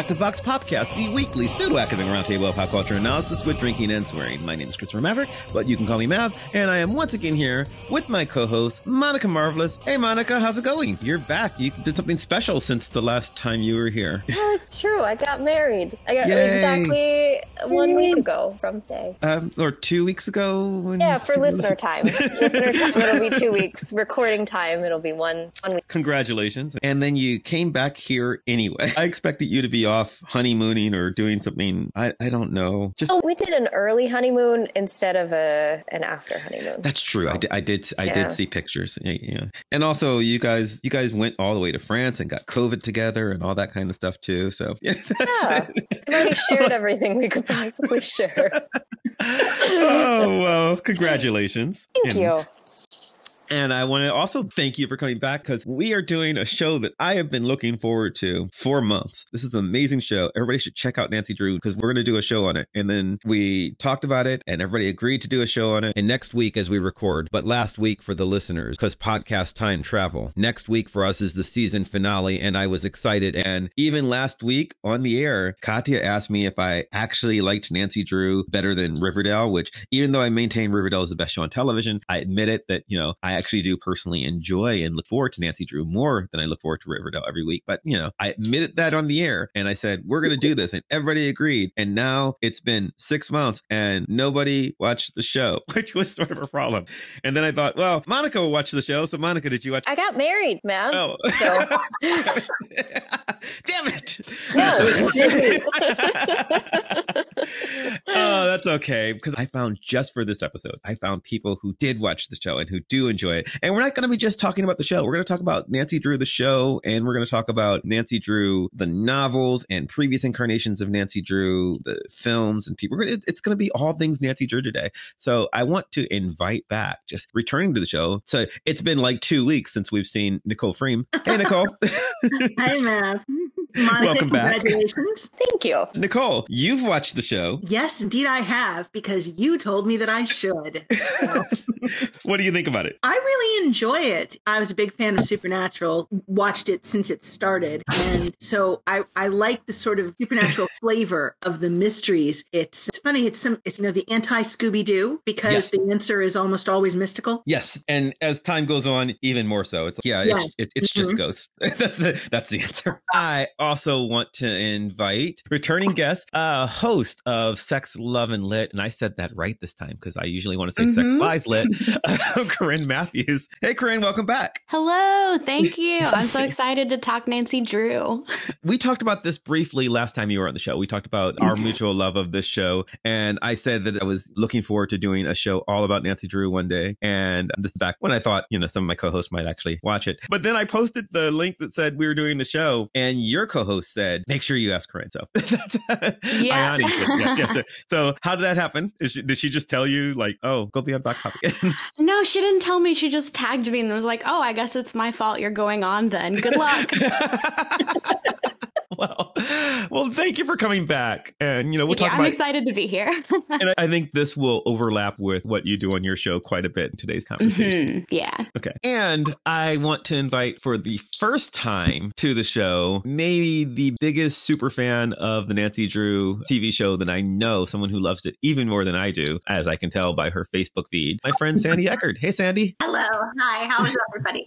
Back to Vox Popcast, the weekly pseudo-academic roundtable of pop culture analysis with drinking and swearing. My name is Christopher Maverick, but you can call me Mav, and I am once again here with my co-host, Monica Marvelous. Hey Monica, how's it going? You're back. You did something special since the last time you were here. Oh, it's true. I got married. I got Yay. exactly one week ago from today. Um, or two weeks ago? Yeah, for listener time. listener time, it'll be two weeks. Recording time, it'll be one one week. Congratulations. And then you came back here anyway. I expected you to be off honeymooning or doing something. I, I don't know. Just Oh, we did an early honeymoon instead of a an after honeymoon. That's true. I did. I did. I Yeah. did see pictures. Yeah. And also, you guys, you guys went all the way to France and got COVID together and all that kind of stuff too. So yeah, that's Yeah. I've already shared everything we could possibly share. oh well, congratulations. Thank And- you. And I want to also thank you for coming back because we are doing a show that I have been looking forward to for months. This is an amazing show. Everybody should check out Nancy Drew because we're going to do a show on it. And then we talked about it and everybody agreed to do a show on it. And next week as we record, but last week for the listeners because podcast time travel. Next week for us is the season finale. And I was excited. And even last week on the air, Katya asked me if I actually liked Nancy Drew better than Riverdale, which even though I maintain Riverdale is the best show on television, I admit it that, you know, I actually do personally enjoy and look forward to Nancy Drew more than I look forward to Riverdale every week. But, you know, I admitted that on the air and I said, we're going to do this. And everybody agreed. And now it's been six months and nobody watched the show, which was sort of a problem. And then I thought, well, Monica will watch the show. So, Monica, did you watch? I got married, man. Oh, So damn it! No. oh, that's okay because I found just for this episode, I found people who did watch the show and who do enjoy it. And we're not going to be just talking about the show. We're going to talk about Nancy Drew the show, and we're going to talk about Nancy Drew the novels and previous incarnations of Nancy Drew the films and TV. Gonna, it's going to be all things Nancy Drew today. So I want to invite back, just returning to the show. So it's been like two weeks since we've seen Nicole Freem. Hey, Nicole. Hi, Mav. Monica, Welcome back. congratulations. thank you. Nicole, you've watched the show. Yes, indeed, I have because you told me that I should. So, What do you think about it? I really enjoy it. I was a big fan of Supernatural, watched it since it started. And so I, I like the sort of supernatural flavor of the mysteries. It's, it's funny, it's some it's you know the anti Scooby Doo because Yes. the answer is almost always mystical. Yes, and as time goes on, even more so. It's yeah, Yeah. it's, it, it's just Mhm. ghosts. that's, the, that's the answer. I also want to invite returning guest, uh, host of Sex, Love, and Lit, and I said that right this time because I usually want to say Sex, Mhm. Lies, Lit. Corinne Matthews. Hey, Corinne, welcome back. Hello, thank you. I'm so excited to talk Nancy Drew. We talked about this briefly last time you were on the show. We talked about our mutual love of this show. And I said that I was looking forward to doing a show all about Nancy Drew one day. And this is back when I thought, you know, some of my co-hosts might actually watch it. But then I posted the link that said we were doing the show and your co-host said, make sure you ask Corinne. So Yeah. Yeah, yeah. So, how did that happen? Is she, did she just tell you like, oh, go be on back topic? No, she didn't tell me. She just tagged me and was like, "Oh, I guess it's my fault. You're going on then. Good luck." well, well, thank you for coming back. And, you know, we'll yeah, talk I'm about excited to be here. and I- I think this will overlap with what you do on your show quite a bit in today's conversation. Mhm, Yeah. Okay. And I want to invite for the first time to the show, maybe the biggest super fan of the Nancy Drew TV show that I know, someone who loves it even more than I do, as I can tell by her Facebook feed, my friend Sandy Eckert. Hey, Sandy. Hello. Hi. How is everybody?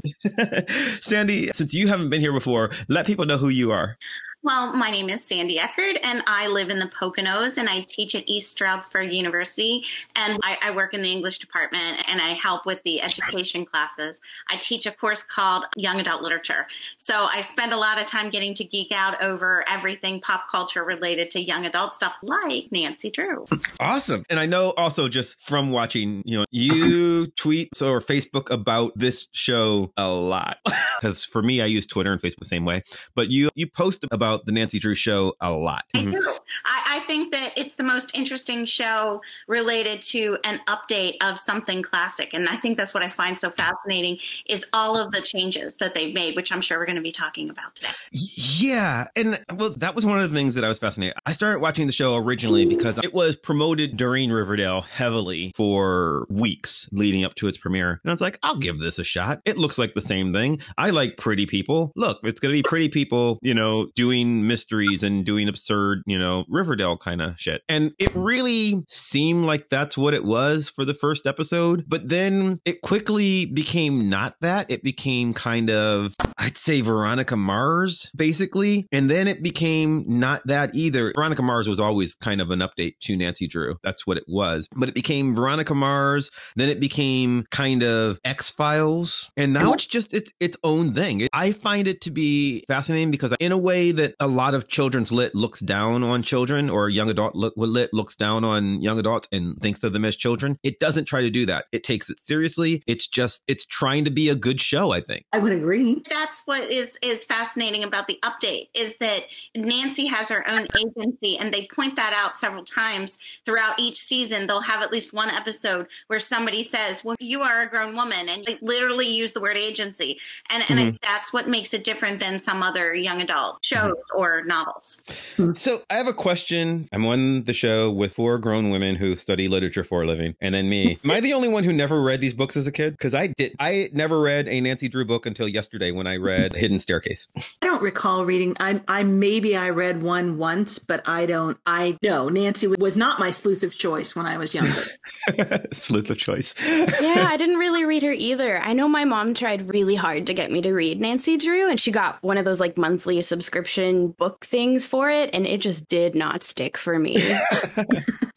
Sandy, since you haven't been here before, let people know who you are. Well, my name is Sandy Eckert, and I live in the Poconos, and I teach at East Stroudsburg University, and I, I work in the English department, and I help with the education classes. I teach a course called Young Adult Literature, so I spend a lot of time getting to geek out over everything pop culture related to young adult stuff, like Nancy Drew. Awesome. And I know also just from watching, you know, you tweet or Facebook about this show a lot. Because for me, I use Twitter and Facebook the same way. But you you post about the Nancy Drew show a lot. I mm-hmm. do. I, I think that it's the most interesting show related to an update of something classic, and I think that's what I find so fascinating is all of the changes that they've made, which I'm sure we're going to be talking about today. Yeah. And well, that was one of the things that I was fascinated. I started watching the show originally because it was promoted during Riverdale heavily for weeks leading up to its premiere. And I was like, I'll give this a shot. It looks like the same thing. I like pretty people. Look, it's going to be pretty people, you know, doing doing mysteries and doing absurd, you know, Riverdale kind of shit. And it really seemed like that's what it was for the first episode. But then it quickly became not that. It became kind of, I'd say, Veronica Mars, basically. And then it became not that either. Veronica Mars was always kind of an update to Nancy Drew. That's what it was. But it became Veronica Mars. Then it became kind of X Files. And now it's just its its own thing. I find it to be fascinating because in a way that a lot of children's lit looks down on children or young adult look, lit looks down on young adults and thinks of them as children, it doesn't try to do that. It takes it seriously. It's just it's trying to be a good show, I think. I would agree. That's what is is fascinating about the update is that Nancy has her own agency and they point that out several times throughout each season. They'll have at least one episode where somebody says, "Well, you are a grown woman," and they literally use the word agency, and and Mhm. that's what makes it different than some other young adult shows or novels. Hmm. So I have a question. I'm on the show with four grown women who study literature for a living, and then me. Am I the only one who never read these books as a kid? Because I did. I never read a Nancy Drew book until yesterday when I read Hidden Staircase. I don't recall reading. I, I maybe I read one once, but I don't. I no. Nancy was not my sleuth of choice when I was younger. Sleuth of choice. yeah, I didn't really read her either. I know my mom tried really hard to get me to read Nancy Drew, and she got one of those like monthly subscription book things for it, and it just did not stick for me.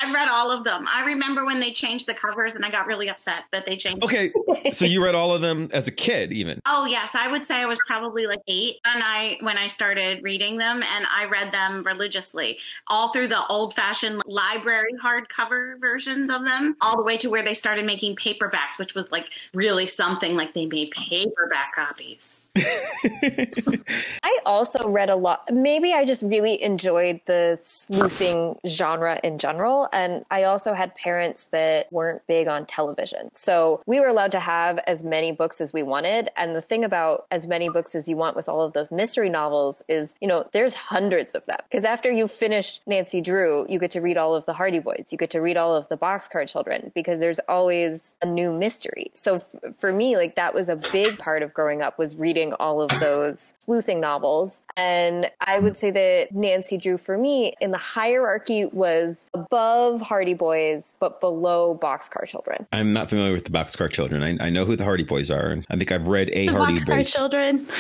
I've read all of them. I remember when they changed the covers, and I got really upset that they changed. Okay, so you read all of them as a kid, even. Oh yes, I would say I was probably like eight when I when I started reading them, and I read them religiously, all through the old fashioned library hardcover versions of them, all the way to where they started making paperbacks, which was like really something. Like they made paperback copies. I also read a lot. Maybe I just really enjoyed the sleuthing genre in general. And I also had parents that weren't big on television. So we were allowed to have as many books as we wanted. And the thing about as many books as you want with all of those mystery novels is, you know, there's hundreds of them. Because after you finish Nancy Drew, you get to read all of the Hardy Boys, you get to read all of the Boxcar Children, because there's always a new mystery. So f- for me, like that was a big part of growing up was reading all of those sleuthing novels. And I would say that Nancy Drew for me in the hierarchy was above Hardy Boys, but below Boxcar Children. I'm not familiar with the Boxcar Children. I, I know who the Hardy Boys are, and I think I've read a the Hardy Boxcar Boys. Children.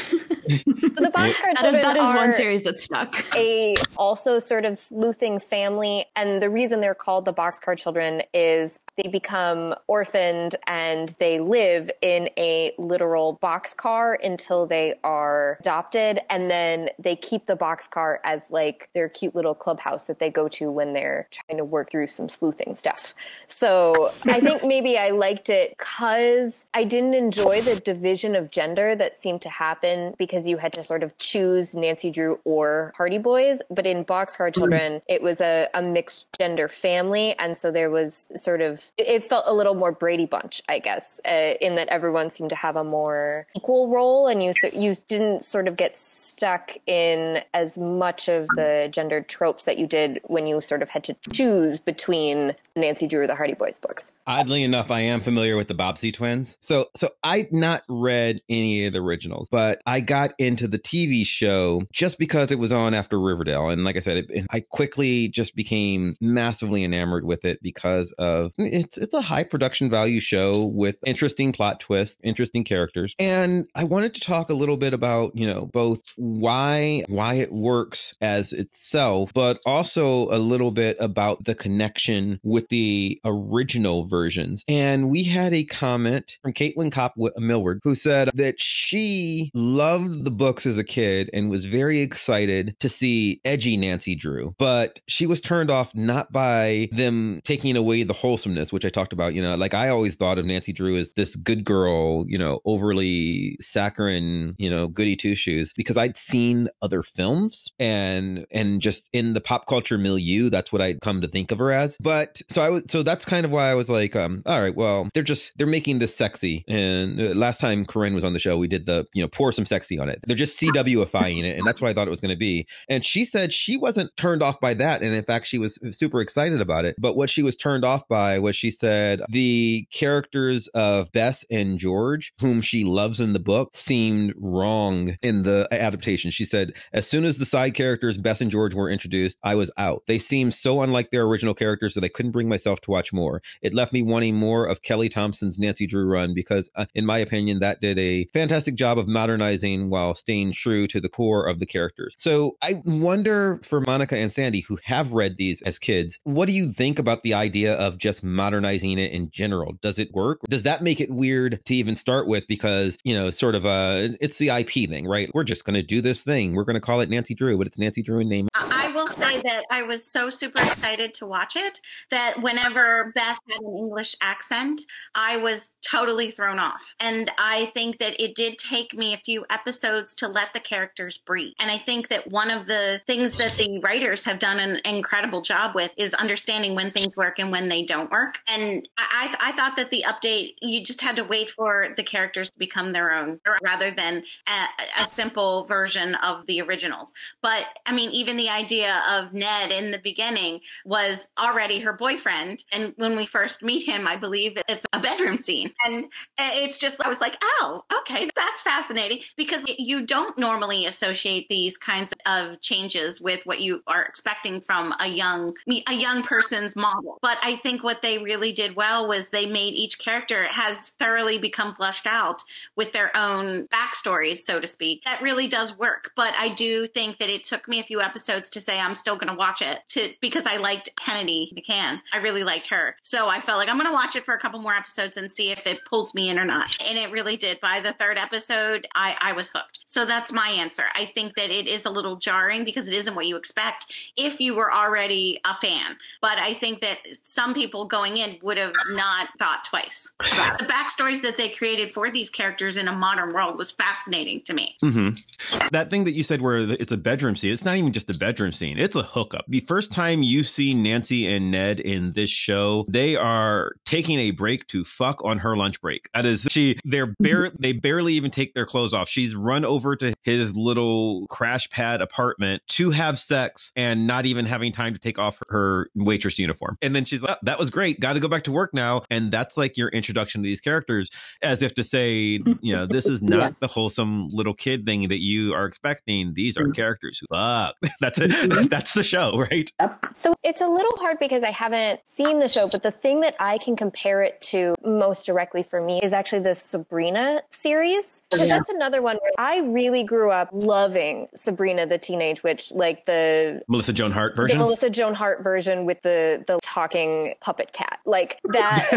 So the Boxcar That is, Children that is are one series that stuck. a also sort of sleuthing family and the reason they're called the boxcar children is they become orphaned and they live in a literal boxcar until they are adopted and then they keep the boxcar as like their cute little clubhouse that they go to when they're trying to work through some sleuthing stuff. So i think maybe i liked it because i didn't enjoy the division of gender that seemed to happen because you had to sort of choose nancy drew or Hardy Boys, but in Boxcar Children, it was a, a mixed gender family. And so there was sort of, it felt a little more Brady Bunch, I guess, uh, in that everyone seemed to have a more equal role. And you, so- you didn't sort of get stuck in as much of the gendered tropes that you did when you sort of had to choose between Nancy Drew or the Hardy Boys books. Oddly enough, I am familiar with the Bobbsey twins. So so I'd not read any of the originals, but I got into the TV show just because it was on after Riverdale. And like I said, it, I quickly just became massively enamored with it because of it's it's a high production value show with interesting plot twists, interesting characters. And I wanted to talk a little bit about, you know, both why why it works as itself, but also a little bit about the connection with the original versions. And we had a comment from Caitlin Kopp uh, Millward who said that she loved the books as a kid and was very excited to see edgy Nancy Drew, but she was turned off not by them taking away the wholesomeness, which I talked about. You know, like I always thought of Nancy Drew as this good girl, you know, overly saccharine, you know, goody two shoes, because I'd seen other films and and just in the pop culture milieu, that's what I'd come to think of her as. But so I was so that's kind of why I was like, um, all right, well, they're just they're making this sexy. And uh, last time Corinne was on the show, we did the you know pour some sexy on it. They're just CWifying it, and that's what I thought it was going to be. And she said she wasn't turned off by that, and in fact, she was super excited about it. But what she was turned off by was she said the characters of Bess and George, whom she loves in the book, seemed wrong in the adaptation. She said As soon as the side characters, Bess and George, were introduced, I was out. They seemed so unlike their original characters that I couldn't bring myself to watch more. It left me wanting more of Kelly Thompson's Nancy Drew run because, uh, in my opinion, that did a fantastic job of modernizing while staying true to the core of the characters. So I wonder for Monica and Sandy, who have read these as kids, what do you think about the idea of just modernizing it in general? Does it work? Does that make it weird to even start with? Because, you know, sort of a, it's the IP thing, right? We're just going to do this thing. We're going to call it Nancy Drew, but it's Nancy Drew in name. I will say that I was so super excited to watch it that whenever Bess had an English accent, I was totally thrown off. And I think that it did take me a few episodes to let the characters breathe. And I think that one of the things that the writers have done an incredible job with is understanding when things work and when they don't work. And I, I thought that the update, you just had to wait for the characters to become their own rather than a, a simple version of the originals. But I mean, even the idea of Ned in the beginning was already her boyfriend. And when we first meet him, I believe it's a bedroom scene. And it's just, I was like, oh, okay, that's fascinating because you don't normally associate these kinds of changes with what you are expecting from a young, a young person's model. But I think what they really did well was they made each character has thoroughly become fleshed out with their own backstories, so to speak. That really does work. But I do think that it took me a few episodes to say I'm still going to watch it to because I liked Kennedy McCann. I really liked her. So I felt like I'm going to watch it for a couple more episodes and see if it pulls me in or not. And it really did. By the third episode, I, I was hooked. So that's my answer. I think that it is a little jarring because it isn't what you expect if you were already a fan. But I think that some people going in would have not thought twice. The backstories that they created for these characters in a modern world was fascinating to me. Mm-hmm. That thing that you said where it's a bedroom scene, it's not even just a bedroom scene, it's a hookup. The first time you see Nancy and Ned in this show, they are taking a break to fuck on her lunch break. That is, she, they're mm-hmm. bare, they barely even take their clothes off. She's run over to his little crash pad apartment to have sex and not even having time to take off her waitress uniform. And then she's like, oh, that was great. Got to go back to work now. And that's like your introduction to these characters as if to say, you know, this is not yeah. the wholesome little kid thing that you are expecting. These are mm-hmm. characters who fuck. that's it. Mm-hmm. That's the show, right? Yep. So it's a little hard because I haven't seen the show, but the thing that I can compare it to most directly for me is actually the Sabrina series. Yeah. That's another one where I really grew up loving Sabrina the Teenage Witch, like the Melissa Joan Hart version. The Melissa Joan Hart version with the the talking puppet cat. Like that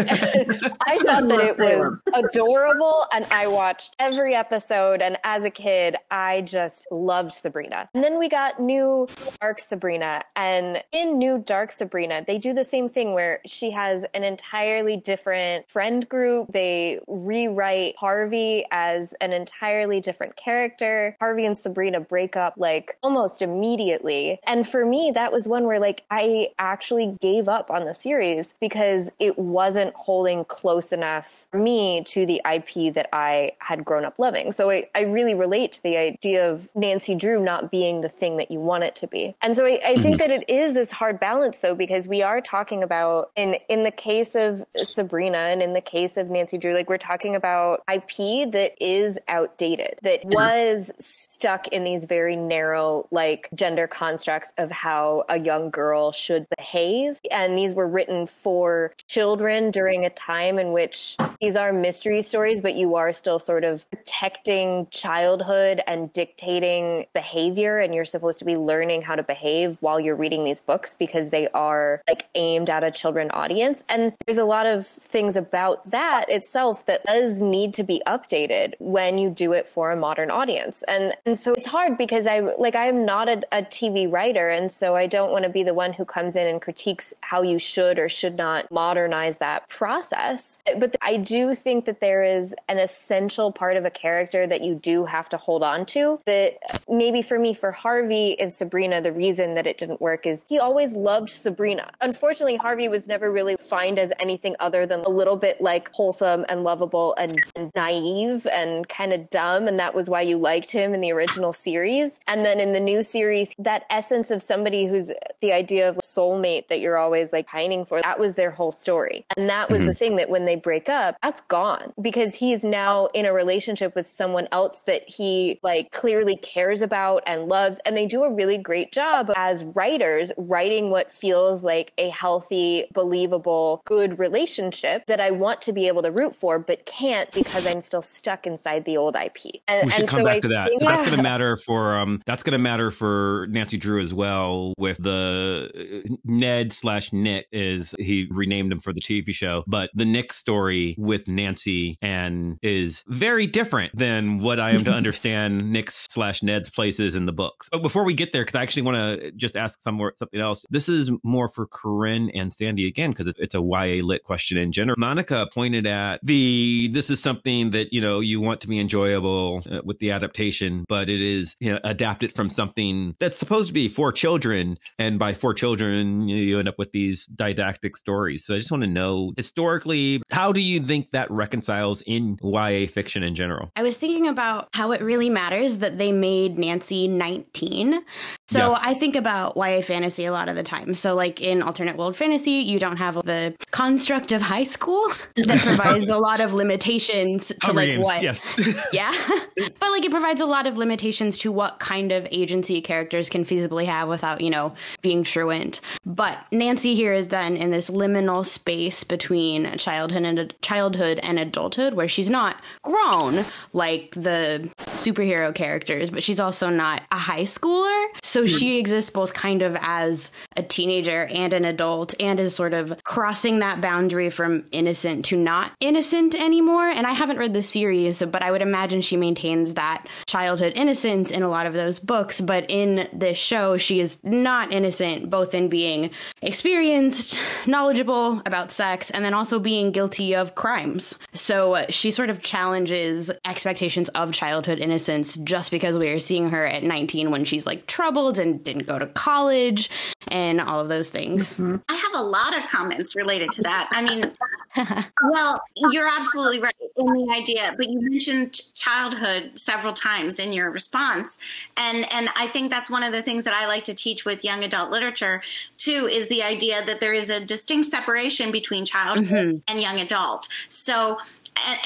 I thought that it was adorable and I watched every episode and as a kid I just loved Sabrina. And then we got new Dark Sabrina and in new Dark Sabrina they do the same thing where she has an entirely different friend group. They rewrite Harvey as an entirely different character. Harvey and Sabrina break up like almost immediately. And for me, that was one where like I actually gave up on the series because it wasn't holding close enough for me to the IP that I had grown up loving. So I, I really relate to the idea of Nancy Drew not being the thing that you want it to be. And so I, I think mm-hmm. that it is this hard balance though, because we are talking about in in the case of Sabrina and in the case of Nancy Drew, like we're talking about IP that is outdated, that was stuck in these very narrow, like gender constructs of how a young girl should behave. And these were written for children during a time in which these are mystery stories, but you are still sort of protecting childhood and dictating behavior. And you're supposed to be learning how to behave while you're reading these books because they are like aimed at a children audience. And there's a lot of things about that itself that does need to be updated when you do it for a modern audience. And and so it's hard because I like I'm not a, a TV writer, and so I don't want to be the one who comes in and critiques how you should or should not modernize that process. But I do think that there is an essential part of a character that you do have to hold on to. That maybe for me, for Harvey and Sabrina, the reason that it didn't work is he always loved Sabrina. Unfortunately, Harvey was never really defined as anything other than a little bit like wholesome and lovable and, and naive and kind of dumb. And that was why you liked him in the original series. And then in the new series, that essence of somebody who's the idea of soulmate that you're always like pining for, that was their whole story. And that was mm-hmm. the thing that when they break up, that's gone because he's now in a relationship with someone else that he like clearly cares about and loves. And they do a really great job as writers writing what feels like a healthy, believable, good relationship that I want to be able to root for, but can't because I'm still stuck inside the old IP. And, we should come so back I to that. Think, yeah. That's going to matter for um. That's going to matter for Nancy Drew as well. With the uh, Ned slash Nick is he renamed him for the TV show, but the Nick story with Nancy and is very different than what I am to understand Nick's slash Ned's places in the books. But before we get there, because I actually want to just ask some more, something else. This is more for Corinne and Sandy again because it's a YA lit question in general. Monica pointed at the this is something that you know you want to be enjoyable uh, with the adaptation, but it is you know, adapted from something that's supposed to be for children, and by for children you, you end up with these didactic stories. So I just want to know historically, how do you think that reconciles in YA fiction in general? I was thinking about how it really matters that they made Nancy 19. So yes. I think about YA fantasy a lot of the time. So like in alternate world fantasy, you don't have the construct of high school that provides a lot of limitations to Hunger like games, what yes. yeah. but like it provides a lot of limitations to what kind of agency characters can feasibly have without, you know, being truant. But Nancy here is then in this liminal space between childhood and childhood and adulthood where she's not grown like the superhero characters, but she's also not a high schooler. So mm-hmm. she exists both kind of as a teenager and an adult and is sort of crossing that boundary from innocent to not innocent anymore. And I haven't read the series, but I would imagine she maintains that childhood innocence in a lot of those books. But in this show, she is not innocent, both in being experienced, knowledgeable about sex, and then also being guilty of crimes. So she sort of challenges expectations of childhood innocence just because we are seeing her at 19 when she's like troubled and didn't go to college and all of those things. Mm-hmm. I have a lot of comments related to that. I mean, well, you're absolutely right in the idea, but you mentioned childhood several times in your response. And and I think that's one of the things that I like to teach with young adult literature too is the idea that there is a distinct separation between childhood mm-hmm. and young adult. So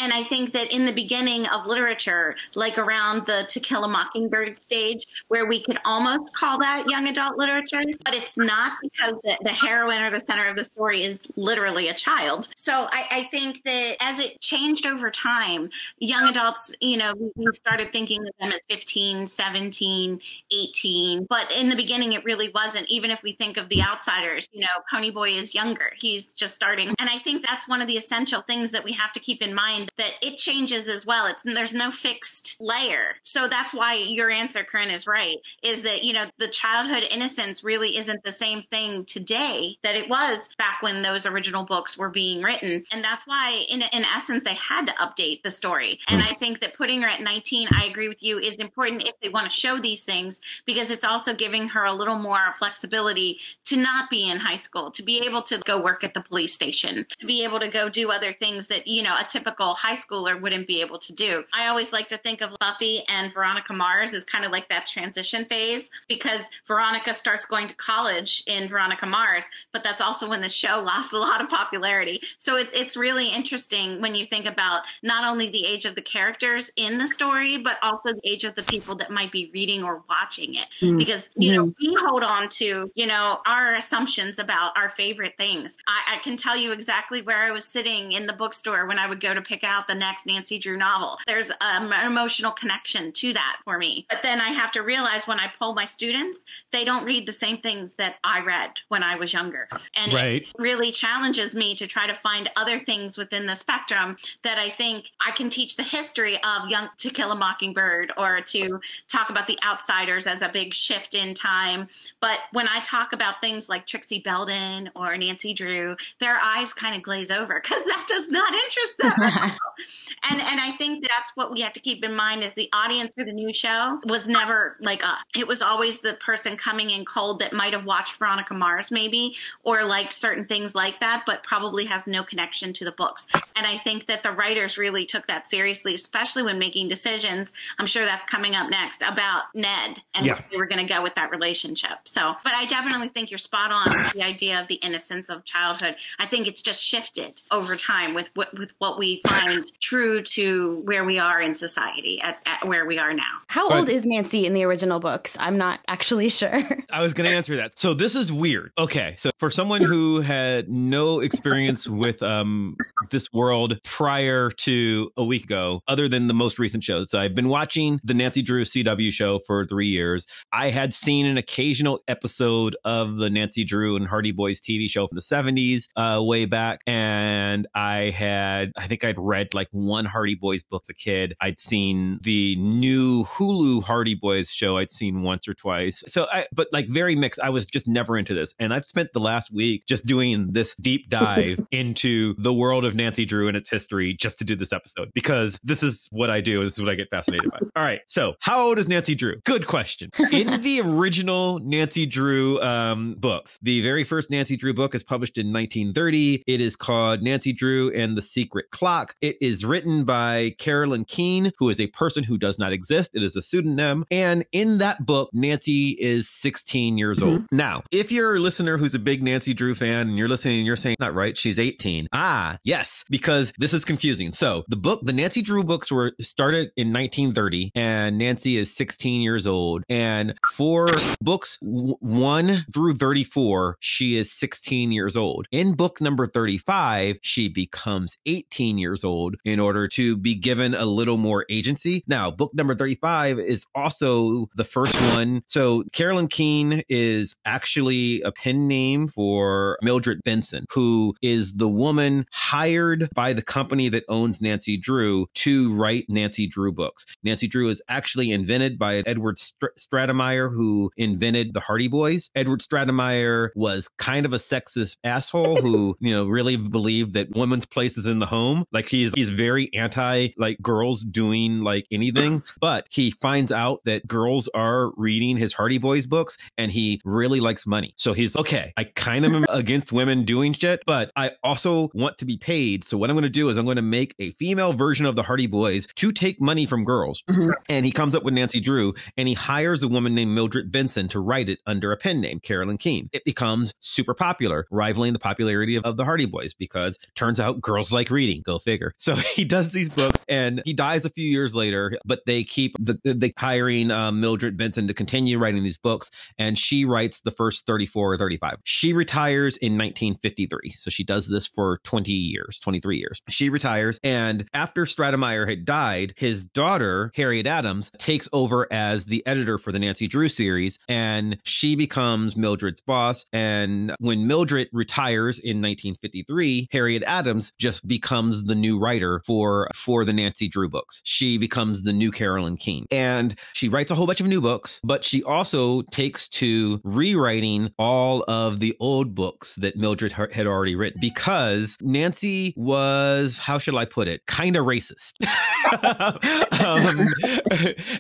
and, I think that in the beginning of literature, like around the To Kill a Mockingbird stage, where we could almost call that young adult literature, but it's not because the, the heroine or the center of the story is literally a child. So I, I, think that as it changed over time, young adults, you know, we started thinking of them as 15, 17, 18. But in the beginning, it really wasn't. Even if we think of The Outsiders, you know, Ponyboy is younger. He's just starting. And I think that's one of the essential things that we have to keep in mind mind that it changes as well. It's there's no fixed layer. So that's why your answer, Corinne, is right. Is that you know the childhood innocence really isn't the same thing today that it was back when those original books were being written, and that's why in in essence they had to update the story. And I think that putting her at 19, I agree with you, is important if they want to show these things because it's also giving her a little more flexibility to not be in high school, to be able to go work at the police station, to be able to go do other things that you know a typical typical high schooler wouldn't be able to do. I always like to think of Buffy and Veronica Mars as kind of like that transition phase because Veronica starts going to college in Veronica Mars, but that's also when the show lost a lot of popularity. So it's it's really interesting when you think about not only the age of the characters in the story, but also the age of the people that might be reading or watching it. Mm. Because, you mm. know, we hold on to, you know, our assumptions about our favorite things. I, I can tell you exactly where I was sitting in the bookstore when I would go to pick out the next Nancy Drew novel. There's an emotional connection to that for me. But then I have to realize when I poll my students, they don't read the same things that I read when I was younger. And right. it really challenges me to try to find other things within the spectrum that I think I can teach the history of Young to Kill a Mockingbird or to talk about the outsiders as a big shift in time. But when I talk about things like Trixie Belden or Nancy Drew, their eyes kind of glaze over because that does not interest them. and and I think that's what we have to keep in mind is the audience for the new show was never like us. It was always the person coming in cold that might have watched Veronica Mars maybe or liked certain things like that, but probably has no connection to the books. And I think that the writers really took that seriously, especially when making decisions. I'm sure that's coming up next about Ned and Yeah. where they were going to go with that relationship. So, but I definitely think you're spot on with the idea of the innocence of childhood. I think it's just shifted over time with what with what we find true to where we are in society at, at where we are now. How But- old is Nancy in the original books? I'm not actually sure. I was going to answer that. So this is weird. Okay, so for someone who had no experience with um this world prior to a week ago, other than the most recent shows, so I've been watching the Nancy Drew CW show for three years. I had seen an occasional episode of the Nancy Drew and Hardy Boys TV show from the '70s, uh, way back, and I had, I think I'd read like one Hardy Boys book as a kid. I'd seen the new Hulu Hardy Boys show. I'd seen once or twice. So I, but like very mixed. I was just never into this, and I've spent the last week just doing this deep dive into the world of Nancy Drew and its history just to do this episode because this is what I do. This is what I get fascinated by. All right. So how old is Nancy Drew? Good question. In the original Nancy Drew um, books, the very first Nancy Drew book is published in 1930. It is called Nancy Drew and the Secret Clock. It is written by Carolyn Keene, who is a person who does not exist. It is a pseudonym. And in that book, Nancy is 16 years old. Now, if you're a listener who's a big Nancy Drew fan and you're listening and you're saying, not right, she's 18. Ah, yes, because this is confusing. So the book, the Nancy Drew books were started in 1930 and Nancy is 16 years old. And for books w- 1 through 34, she is 16 years old. In book number 35, she becomes 18 years old in order to be given a little more agency. Now, book number 35 is also the first one. So Carolyn Keene is actually a pen name for Mildred Benson, who is the woman hired by the company that owns Nancy Drew to write Nancy Drew books. Nancy Drew is actually invented by Edward Str- Stratemeyer, who invented the Hardy Boys. Edward Stratemeyer was kind of a sexist asshole who, you know, really believed that women's place is in the home. Like he's he's very anti like girls doing like anything, but he finds out that girls are reading his Hardy Boys books and he really likes money. So he's okay. I kind of am against women doing shit, but I also want to be paid. So what I'm going to do is I'm going to make a female version of the Hardy Boys to take money from girls. Mhm. And he comes up with Nancy Drew and he hires a woman named Mildred Benson to write it under a pen name, Carolyn Keene. It becomes super popular, rivaling the popularity of, of the Hardy Boys because turns out girls like reading. Go figure. So he does these books and he dies a few years later, but they keep the, hiring um, Mildred Benson to continue writing these books. And she writes the first 34 or 35. She retires in 1953. So she does this for 20 years, 23 years. She retires. And after Stratemeyer had died, his daughter, Harriet Adams, takes over as the editor for the Nancy Drew series. And she becomes Mildred's boss. And when Mildred retires in 1953, Harriet Adams just becomes the new writer for, for the Nancy Drew books. She becomes the new Carolyn Keene. And she writes a whole bunch of new books, but she also takes to rewriting all of the old books that Mildred had already written because Nancy was, how should I put it, kind of racist. um,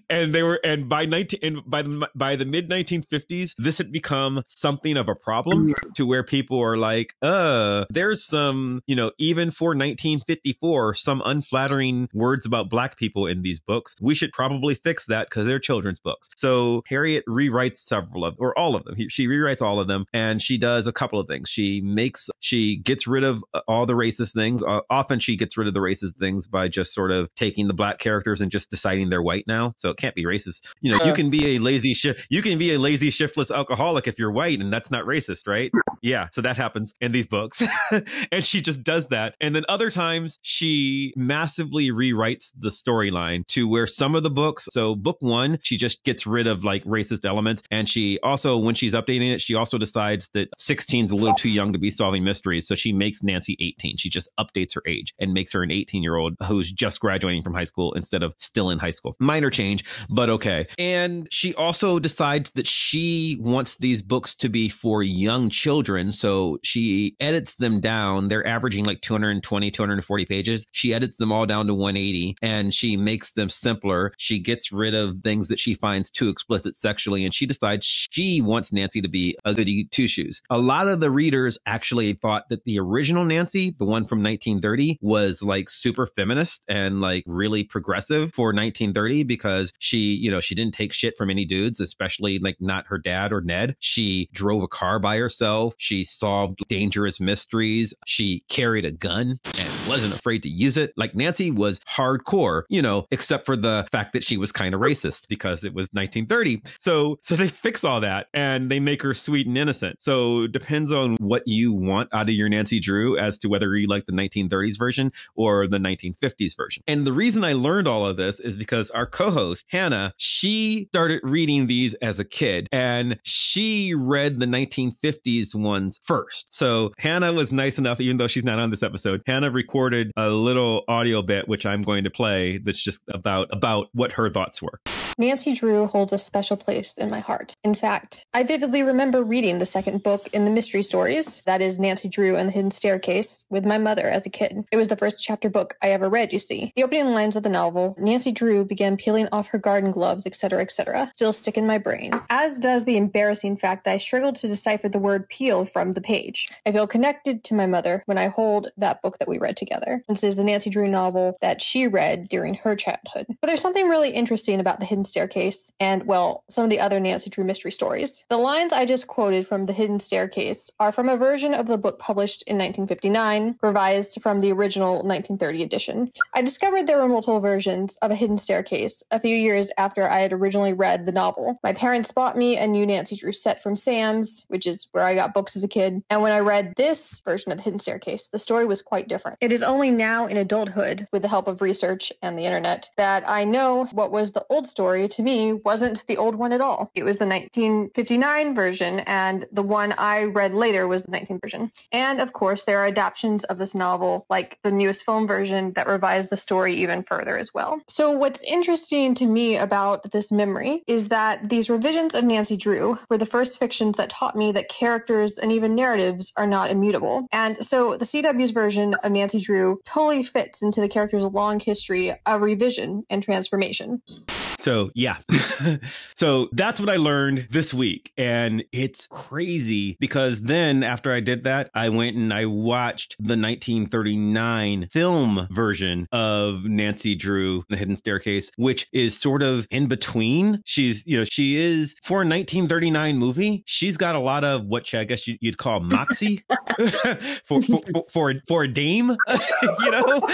and they were, and by 19, and by the, by the mid 1950s, this had become something of a problem to where people are like, uh, there's some, you know, even for 1954, some unflattering words about black people in these books. We should probably fix that because they're children's books. So Harriet rewrites several of, or all of them. He- She rewrites all of them and she does a couple of things. She makes, she gets rid of uh, all the racist things. Uh, often she gets rid of the racist things by just sort of taking the black characters and just deciding they're white now. So it can't be racist. You know, you Uh. can be a lazy shift. You can be a lazy, shiftless alcoholic if you're white and that's not racist, right? Yeah. So that happens in these books. and she just does that. And then other times she massively rewrites the storyline to where some of the books, so book one, she just gets rid of like racist elements. And she also, when she's updating it, she also decides that 16 is a little too young to be solving mysteries. So she makes Nancy 18. She just updates her age and makes her an 18 year old who's just graduating from high school instead of still in high school. Minor change, but okay. And she also decides that she wants these books to be for young children children. So she edits them down. They're averaging like 220, 240 pages. She edits them all down to 180 and she makes them simpler. She gets rid of things that she finds too explicit sexually and she decides she wants Nancy to be a goody two shoes. A lot of the readers actually thought that the original Nancy, the one from 1930, was like super feminist and like really progressive for 1930 because she, you know, she didn't take shit from any dudes, especially like not her dad or Ned. She drove a car by herself. She solved dangerous mysteries. She carried a gun and wasn't afraid to use it. Like Nancy was hardcore, you know, except for the fact that she was kind of racist because it was 1930. So, so they fix all that and they make her sweet and innocent. So depends on what you want out of your Nancy Drew as to whether you like the 1930s version or the 1950s version. And the reason I learned all of this is because our co-host Hannah, she started reading these as a kid and she read the 1950s ones first. So Hannah was nice enough, even though she's not on this episode, Hannah recorded a little audio bit, which I'm going to play that's just about, about what her thoughts were. Nancy Drew holds a special place in my heart. In fact, I vividly remember reading the second book in the mystery stories, that is Nancy Drew and the Hidden Staircase, with my mother as a kid. It was the first chapter book I ever read, you see. The opening lines of the novel, Nancy Drew began peeling off her garden gloves, etc., etc., still stick in my brain. As does the embarrassing fact that I struggled to decipher the word peel from the page. I feel connected to my mother when I hold that book that we read together. This is the Nancy Drew novel that she read during her childhood. But there's something really interesting about the Hidden Staircase and, well, some of the other Nancy Drew mystery stories. The lines I just quoted from The Hidden Staircase are from a version of the book published in 1959, revised from the original 1930 edition. I discovered there were multiple versions of A Hidden Staircase a few years after I had originally read the novel. My parents bought me a new Nancy Drew set from Sam's, which is where I got books as a kid. And when I read this version of The Hidden Staircase, the story was quite different. It is only now in adulthood, with the help of research and the internet, that I know what was the old story to me wasn't the old one at all. It was the 1959 version, and the one I read later was the 19th version. And of course, there are adaptations of this novel, like the newest film version, that revise the story even further as well. So, what's interesting to me about this memory is that these revisions of Nancy Drew were the first fictions that taught me that characters and even narratives are not immutable. And so, the CW's version of Nancy Drew totally fits into the character's long history of revision and transformation. So, yeah. so that's what I learned this week. And it's crazy because then after I did that, I went and I watched the 1939 film version of Nancy Drew, The Hidden Staircase, which is sort of in between. She's, you know, she is for a 1939 movie, she's got a lot of what I guess you'd call moxie for, for, for, for, a, for a dame, you know,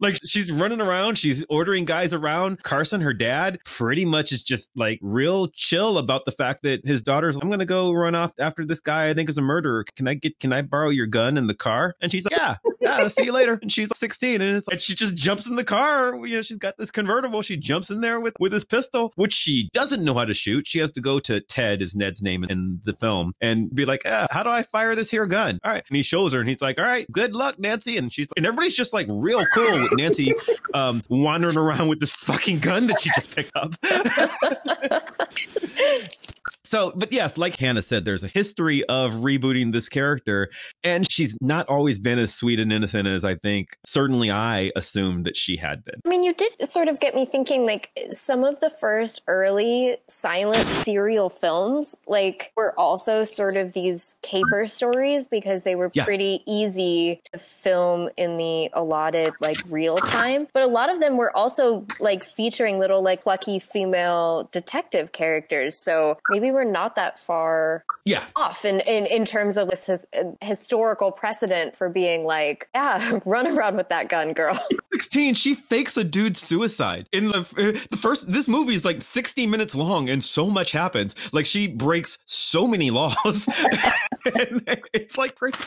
like she's running around, she's ordering guys around. Carson, her dad, pretty much is just like real chill about the fact that his daughter's, I'm going to go run off after this guy I think is a murderer. Can I get, can I borrow your gun in the car? And she's like, yeah, yeah, I'll see you later. And she's 16 and, it's like, she just jumps in the car. You know, she's got this convertible. She jumps in there with, with his pistol, which she doesn't know how to shoot. She has to go to Ted is Ned's name in the film and be like, ah, how do I fire this here gun? All right. And he shows her and he's like, all right, good luck, Nancy. And she's, and everybody's just like real cool with Nancy, um, wandering around with this fucking gun that she just picked up. So, but yes, like Hannah said, there's a history of rebooting this character, and she's not always been as sweet and innocent as I think certainly I assumed that she had been. I mean, you did sort of get me thinking like some of the first early silent serial films, like, were also sort of these caper stories because they were Yeah. pretty easy to film in the allotted, like, real time. But a lot of them were also like featuring little, like, plucky female detective characters. So maybe we're not that far Yeah. off in, in, in terms of this his, historical precedent for being like, yeah, run around with that gun, girl. 16 she fakes a dude's suicide in the uh, the first this movie is like 60 minutes long and so much happens like she breaks so many laws And it's like crazy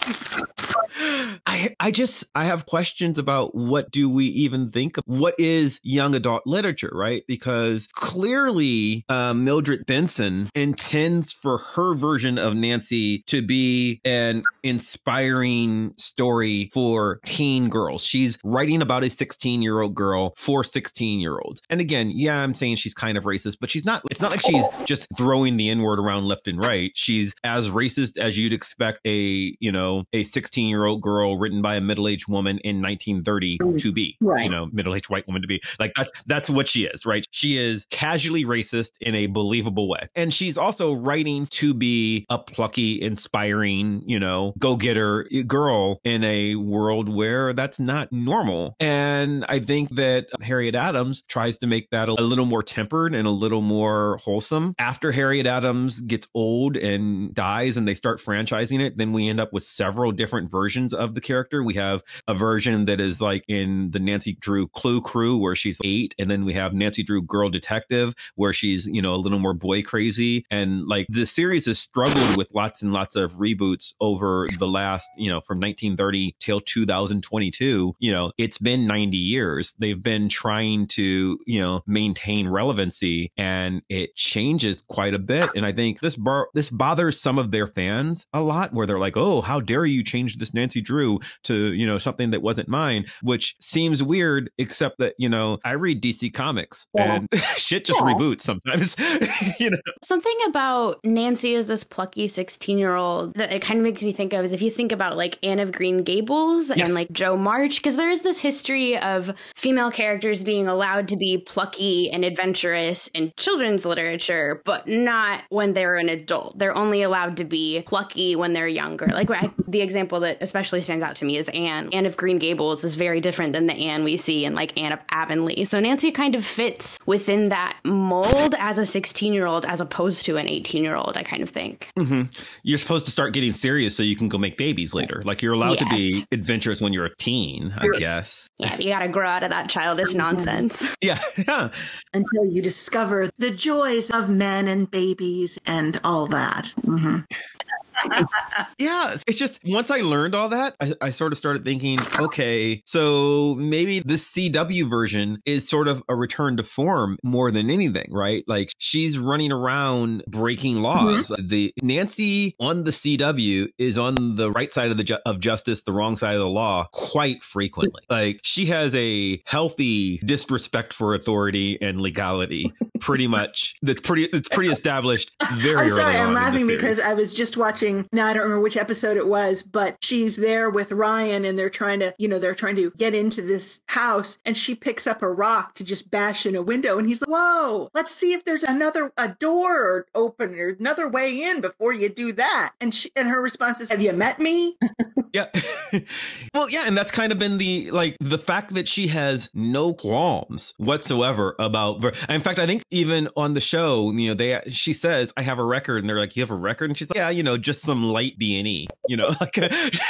i i just i have questions about what do we even think of what is young adult literature right because clearly uh, mildred benson intends for her version of nancy to be an inspiring story for teen girls she's writing about a 16 year old girl for 16 year olds. And again, yeah, I'm saying she's kind of racist, but she's not, it's not like she's just throwing the N word around left and right. She's as racist as you'd expect a, you know, a 16 year old girl written by a middle aged woman in 1930 to be, Right. you know, middle aged white woman to be. Like that's, that's what she is, right? She is casually racist in a believable way. And she's also writing to be a plucky, inspiring, you know, go getter girl in a world where that's not normal. And I think that Harriet Adams tries to make that a, a little more tempered and a little more wholesome. After Harriet Adams gets old and dies and they start franchising it, then we end up with several different versions of the character. We have a version that is like in the Nancy Drew Clue Crew where she's eight, and then we have Nancy Drew Girl Detective where she's, you know, a little more boy crazy. And like the series has struggled with lots and lots of reboots over the last, you know, from 1930 till 2022. You know, it's been 90 years. They've been trying to, you know, maintain relevancy and it changes quite a bit. And I think this bar, this bothers some of their fans a lot where they're like, oh, how dare you change this Nancy Drew to, you know, something that wasn't mine, which seems weird, except that, you know, I read DC comics Yeah. and shit just Yeah. reboots sometimes, you know. Something about Nancy as this plucky 16 year old that it kind of makes me think of is if you think about like Anne of Green Gables Yes. and like Jo March, because there is this history of female characters being allowed to be plucky and adventurous in children's literature, but not when they're an adult. They're only allowed to be plucky when they're younger. Like I, the example that especially stands out to me is Anne. Anne of Green Gables is very different than the Anne we see in like Anne of Avonlea. So Nancy kind of fits within that mold as a 16 year old as opposed to an 18 year old, I kind of think. hmm You're supposed to start getting serious so you can go make babies later. Like you're allowed to be adventurous when you're a teen, I guess. Yeah, you gotta grow out of that childish nonsense. Yeah, yeah. Until you discover the joys of men and babies and all that. hmm Yeah, it's just once I learned all that, I, I sort of started thinking, okay, so maybe this CW version is sort of a return to form more than anything, right? Like she's running around breaking mm-hmm. laws. The Nancy on the CW is on the right side of the ju- of justice, the wrong side of the law quite frequently. Like she has a healthy disrespect for authority and legality, pretty much. That's pretty. It's pretty established. Very. I'm sorry, I'm laughing because I was just watching. Now I don't remember which episode it was, but she's there with Ryan, and they're trying to, you know, they're trying to get into this house, and she picks up a rock to just bash in a window, and he's like, "Whoa, let's see if there's another a door open or another way in before you do that." And she and her response is, "Have you met me?" Yeah. well, yeah, and that's kind of been the like the fact that she has no qualms whatsoever about. In fact, I think even on the show, you know, they she says, "I have a record," and they're like, "You have a record?" And she's like, "Yeah, you know, just some light B and E." You know, like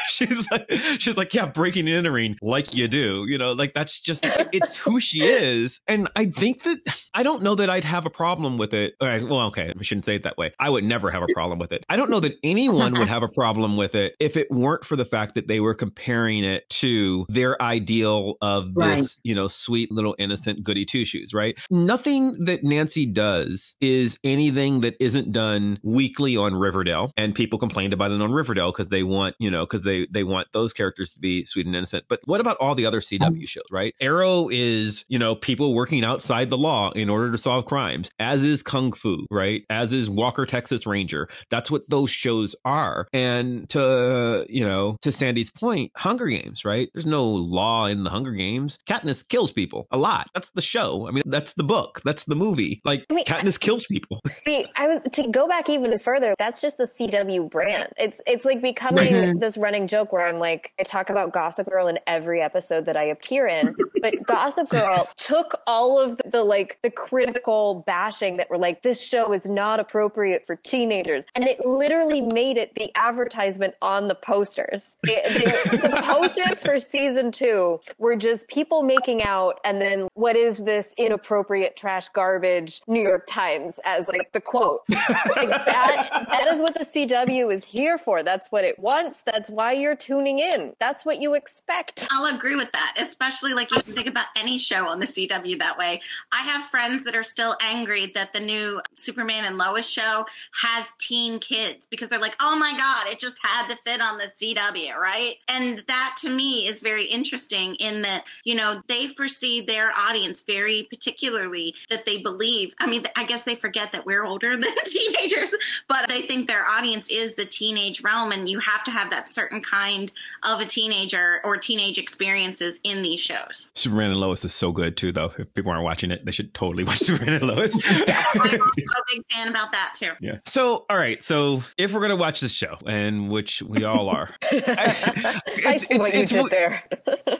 she's like she's like, "Yeah, breaking and entering like you do." You know, like that's just it's who she is, and I think that I don't know that I'd have a problem with it. All right, well, okay, I shouldn't say it that way. I would never have a problem with it. I don't know that anyone would have a problem with it if it weren't for the fact that they were comparing it to their ideal of this, Right. you know, sweet little innocent goody two shoes, right? Nothing that Nancy does is anything that isn't done weekly on Riverdale, and people complained about it on Riverdale because they want, you know, because they they want those characters to be sweet and innocent. But what about all the other CW um, shows, right? Arrow is, you know, people working outside the law in order to solve crimes, as is Kung Fu, right? As is Walker Texas Ranger. That's what those shows are. And to, you know, to Sandy's point, Hunger Games, right? There's no law in the Hunger Games. Katniss kills people a lot. That's the show. I mean, that's the book. That's the movie. Like I mean, Katniss kills people. See, I was to go back even further. That's just the CW brand. It's it's like becoming Right. this running joke where I'm like, I talk about Gossip Girl in every episode that I appear in, but Gossip Girl took all of the, the like the critical bashing that were like, this show is not appropriate for teenagers, and it literally made it the advertisement on the posters. It- they- the posters for season two were just people making out, and then what is this inappropriate trash garbage New York Times as like the quote. like that that is what the CW is here for. That's what it wants. That's why you're tuning in. That's what you expect. I'll agree with that, especially like you can think about any show on the CW that way. I have friends that are still angry that the new Superman and Lois show has teen kids because they're like, oh my God, it just had to fit on the CW, right? And that to me is very interesting in that, you know, they foresee their audience very particularly that they believe. I mean, I guess they forget that we're older than teenagers, but they think their audience is the teenage realm and you have to have that certain kind of a teenager or teenage experiences in these shows. Superman and Lois is so good too, though. If people aren't watching it, they should totally watch Superman and Lois. I'm a big fan about that too. Yeah. So, all right. So, if we're gonna watch this show, and which we all are, I, I see what you did there.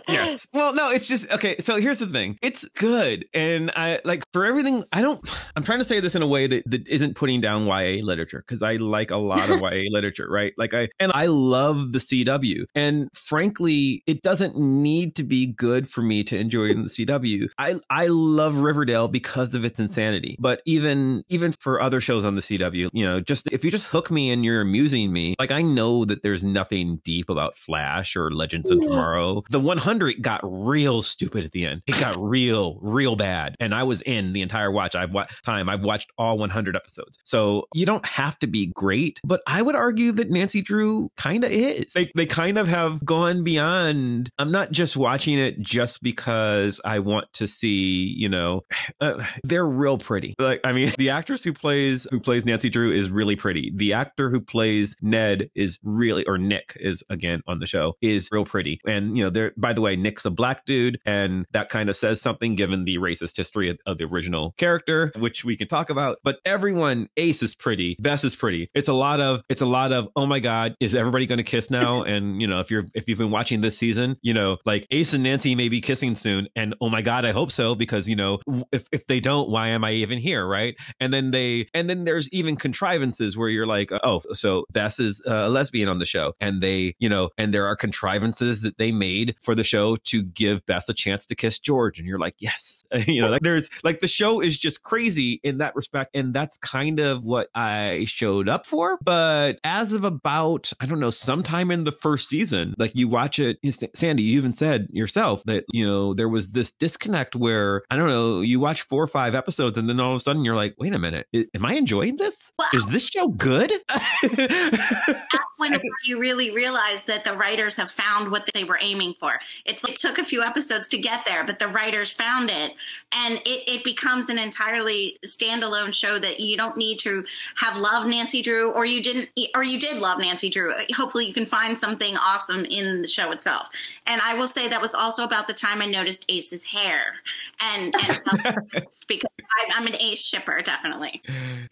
yes. Well, no, it's just okay. So here's the thing: it's good, and I like for everything. I don't. I'm trying to say this in a way that, that isn't putting down YA literature because I like a lot of YA literature, right? Like I and I love the CW, and frankly, it doesn't need to be good for me to enjoy the CW. I I love Riverdale because of its insanity, but even even for other shows on the CW, you know, just if you just hook me and you're amusing me, like I know that there's nothing deep about Flash or Legends of Tomorrow. The 100 got real stupid at the end. It got real, real bad, and I was in the entire watch. I've wa- time. I've watched all 100 episodes, so you don't have to be great. But I would argue that Nancy Drew kind of is. They they kind of have gone beyond. I'm not just watching it just because I want to see. You know, uh, they're real pretty. Like I mean, the actress who plays who plays Nancy Drew is really pretty. The actor who plays Ned is really, or Nick is again on the show is real pretty. And you know, there. By the way, Nick's a black dude, and that kind of says something given the racist history of, of the original character, which we can talk about. But everyone, Ace is pretty, Bess is pretty. It's a lot of, it's a lot of, oh my god, is everybody going to kiss now? and you know, if you're if you've been watching this season, you know, like Ace and Nancy may be kissing soon, and oh my god, I hope so because you know, if if they don't, why am I even here, right? And then they, and then there's even contrivances where you're like, oh, so Bess is a lesbian on the show, and they, you know, and there are contrivances that they made for the show to give Beth a chance to kiss George, and you're like, yes, you know, like there's like the show is just crazy in that respect, and that's kind of what I showed up for. But as of about, I don't know, sometime in the first season, like you watch it, Sandy, you even said yourself that you know there was this disconnect where I don't know, you watch four or five episodes, and then all of a sudden you're like, wait a minute, am I enjoying this? Well, is this show good? that's when you really realize that the writers have found what they were aiming for. It's like it took a few episodes to get there, but the writers found it, and it, it becomes an entirely standalone show that you don't need to have loved Nancy Drew, or you didn't, or you did love Nancy Drew. Hopefully, you can find something awesome in the show itself. And I will say that was also about the time I noticed Ace's hair, and, and um, because I, I'm an Ace shipper, definitely.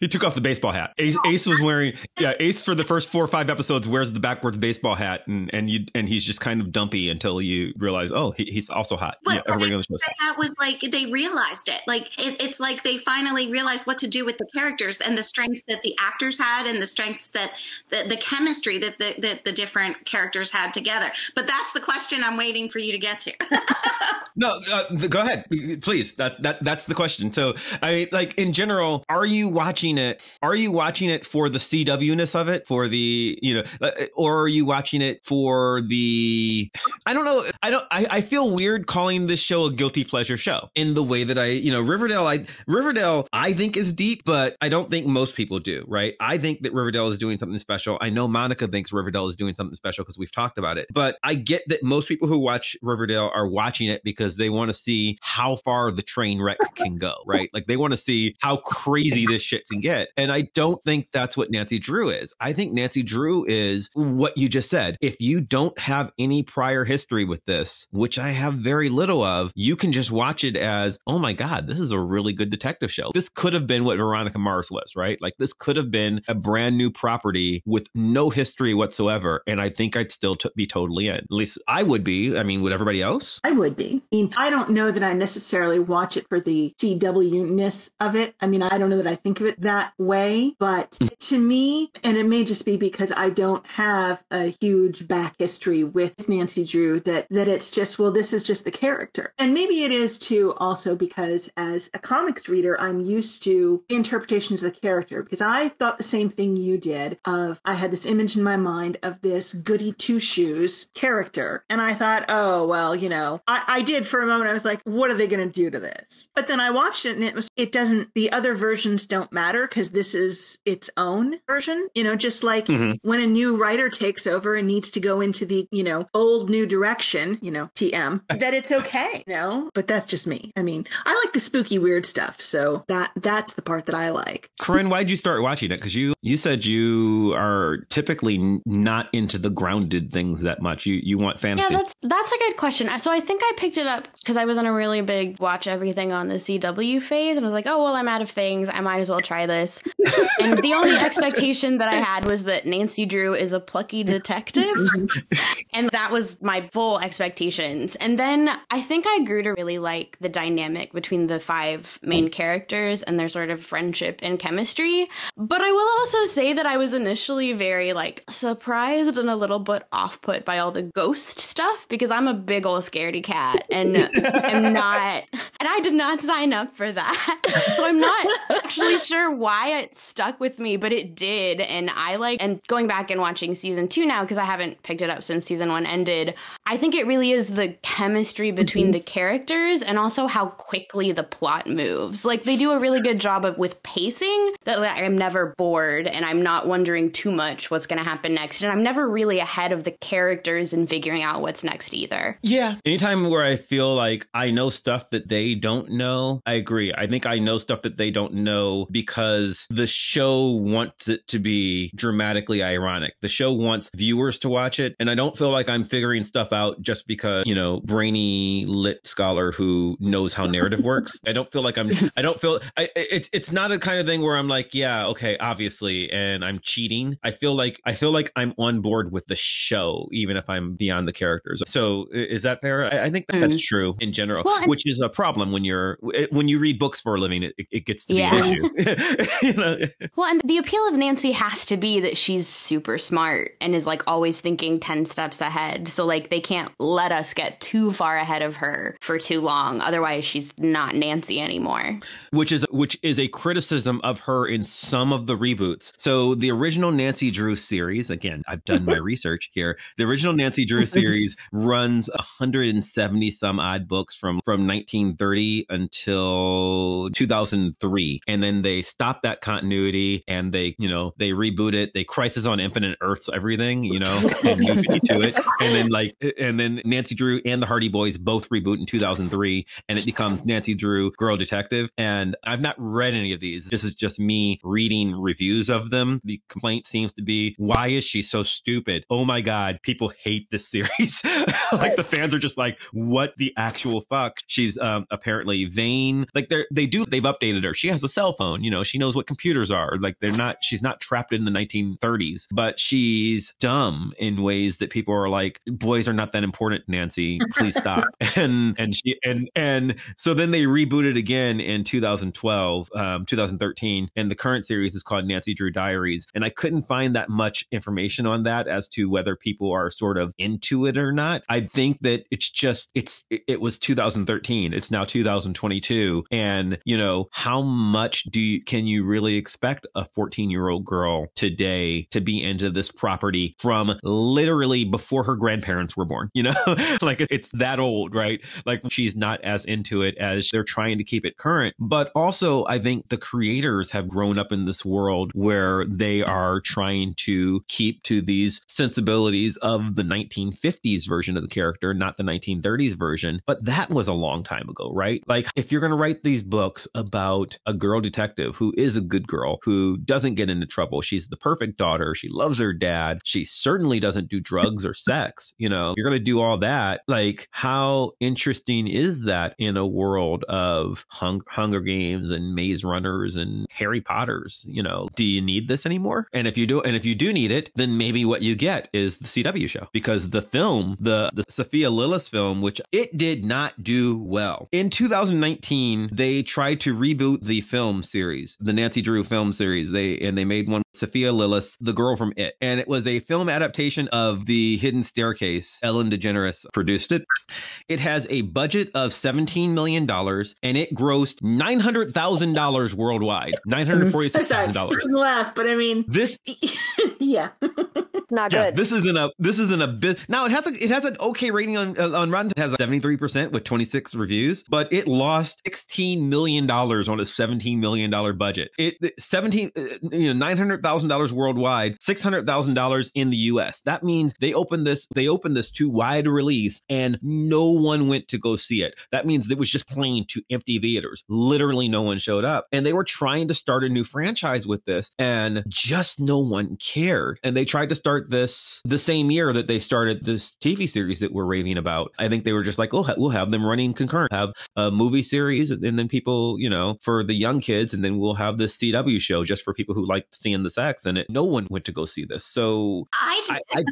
He took off the baseball hat. Ace, oh. Ace was wearing yeah. Ace for the first four or five episodes wears the backwards baseball hat, and and you and he's just kind of dumpy until you realize, oh, he, he's also hot. But, yeah, everybody on the that, that was like they realized it. Like it, it's like they finally realized what to do with the characters and the strengths that the actors had, and the strengths that the, the chemistry that the, that the different characters had together. But that's the question I'm waiting for you to get to. no, uh, go ahead, please. That that that's the question. So I like in general, are you watching it? Are you watching it for the CW ness of it, for the you know, uh, or are you watching it for the? I don't know. I don't. I, I feel weird calling this show a guilty pleasure show in the way that I, you know, Riverdale. I Riverdale, I think is deep, but I don't think most people do. Right? I think that Riverdale is doing something special. I know Monica thinks Riverdale is doing something special because we've talked about it. But I get that most people who watch Riverdale are watching it because they want to see how far the train wreck can go. Right? Like they want to see how crazy this shit can get. And I don't think that's what Nancy Drew is. I think Nancy Drew is what you just said. If you don't have any prior history with this, which I have very little of, you can just watch it as, oh my God, this is a really good detective show. This could have been what Veronica Mars was, right? Like this could have been a brand new property with no history whatsoever. And I think I'd still t- be totally in. At least I would be. I mean, would everybody else? I would be. I mean, I don't know that I necessarily watch it for the CW ness of it. I mean, I don't know that I think of it that way, but mm. to me, and it may just be because I don't have a huge back history with Nancy Drew that that it's just well this is just the character. And maybe it is too also because as a comics reader I'm used to interpretations of the character because I thought the same thing you did of I had this image in my mind of this goody two shoes character and I thought oh well you know I, I did for a moment. I was like, what are they going to do to this? But then I watched it and it was, it doesn't, the other versions don't matter because this is its own version. You know, just like Mhm. when a new writer takes over and needs to go into the, you know, old new direction, you know, TM, that it's okay, you know? But that's just me. I mean, I like the spooky, weird stuff. So that, that's the part that I like. Corinne, why'd you start watching it? Because you you said you are typically not into the grounded things that much. You you want fantasy. Yeah, that's that's a good question. Uh, so I think I picked it up because I was on a really big watch everything on the CW phase, and I was like, oh well, I'm out of things. I might as well try this. and the only expectation that I had was that Nancy Drew is a plucky detective, and that was my full expectations. And then I think I grew to really like the dynamic between the five main mm. characters and their sort of friendship and chemistry. But I will also say that I was initially very like surprised and a little bit off put by all the ghost stuff because I'm a big old scaredy cat and am not and I did not sign up for that. so I'm not actually sure why it stuck with me, but it did. And I like and going back and watching season two now because I haven't picked it up since season one ended. I think it really is the chemistry between mm-hmm. the characters and also how quickly the plot moves. Like they do a really good job of with pacing that like, I'm never bored and I'm not wondering too much what's going to happen next. And I'm never really ahead of the characters and figuring out what's next either. Yeah. Anytime where I feel like I know stuff that they don't know, I agree. I think I know stuff that they don't know because the show wants it to be dramatically ironic. The show wants viewers to watch it. And I don't feel like I'm figuring stuff out just because, you know, brainy lit scholar who knows how narrative works. I don't feel like I'm, I don't feel, I, it's, it's not a kind of thing where I'm like, yeah, okay, obviously, and I'm cheating. I feel like, I feel like I'm on board with the show, even if I'm beyond the characters. So is that fair? I, I think that Mm. that's true in general, Well, which is a problem when you're, when you read books for a living, it, it gets to Yeah. be an issue. you know? Well, and the appeal of Nancy has to be that she's super smart and is like always thinking 10 steps ahead. So, like, they can't let us get too far ahead of her for too long. Otherwise, she's not Nancy anymore. which is which is a criticism of her in some of the reboots. So the original Nancy Drew series, again, I've done my research here. The original Nancy Drew series runs 170 some odd books from from 1930 until 2003, and then they stop that continuity and they you know they reboot it. They Crisis on Infinite Earths everything, you know, and New 52 it, and then like and then Nancy Drew and the Hardy Boys both reboot in 2003 and it becomes Nancy Drew Girl Detective. And I've not read any of these. This is just me reading reviews of them. The complaint seems to be, why is she so stupid? Oh my God, people hate this series. like the fans are just like, what the actual fuck? She's um, apparently vain. Like they're, they do, they've updated her. She has a cell phone, you know, she knows what computers are. Like they're not, she's not trapped in the 1930s, but she's dumb in ways that people are like, boys are not that important, Nancy. Please stop. and, and she, and, and so then they rebooted again in 2012, um, 2013, and the current series is called Nancy Drew Diaries. And I couldn't find that much information on that as to whether people are sort of into it or not. I think that it's just, it's, it, was 2013. It's now 2022. And, you know, how much do you, can you really expect a 14 year old girl today to be into this property from literally before her grandparents were born? You know, like it's that old, right? Like she's not as into it as they're trying to keep it current. But also, I think the creators have grown up in this world where they are trying to keep to these sensibilities of the 1950s version of the character, not the 1930s version. But that was a long time ago, right? Like, if you're going to write these books about a girl detective who is a good girl, who doesn't get into trouble, she's the perfect daughter, she loves her dad, she certainly doesn't do drugs or sex, you know, you're going to do all that. Like, how interesting is that in a world of hung- Hunger Games and Maze Runners and Harry Potters? You know, do you need this anymore? And if you do, and if you do need it, then maybe what you get is the CW show because the film, the the Sophia Lillis film, which it did not do well in 2019, they tried to reboot the film series, the Nancy Drew film series. They and they made one Sophia Lillis, the girl from It, and it was a film adaptation of The Hidden Staircase. Ellen DeGeneres produced it. It has a budget of $17 million and it grossed $900,000 worldwide. I'm sorry. I $946,000. laugh, but I mean, This yeah. Not Yeah, good. this isn't a this isn't a bit. Now it has a it has an okay rating on uh, on Rotten. It has seventy three percent with twenty six reviews, but it lost sixteen million dollars on a seventeen million dollar budget. It it- seventeen uh, you know nine hundred thousand dollars worldwide, six hundred thousand dollars in the U.S. That means they opened this they opened this to wide release, and no one went to go see it. That means it was just playing to empty theaters. Literally, no one showed up, and they were trying to start a new franchise with this, and just no one cared. And they tried to start this the same year that they started this TV series that we're raving about. I think they were just like, oh, we'll have them running concurrent, have a movie series, and then people, you know, for the young kids, and then we'll have this CW show just for people who like seeing the sex. And it, no one went to go see this. So I did. I, I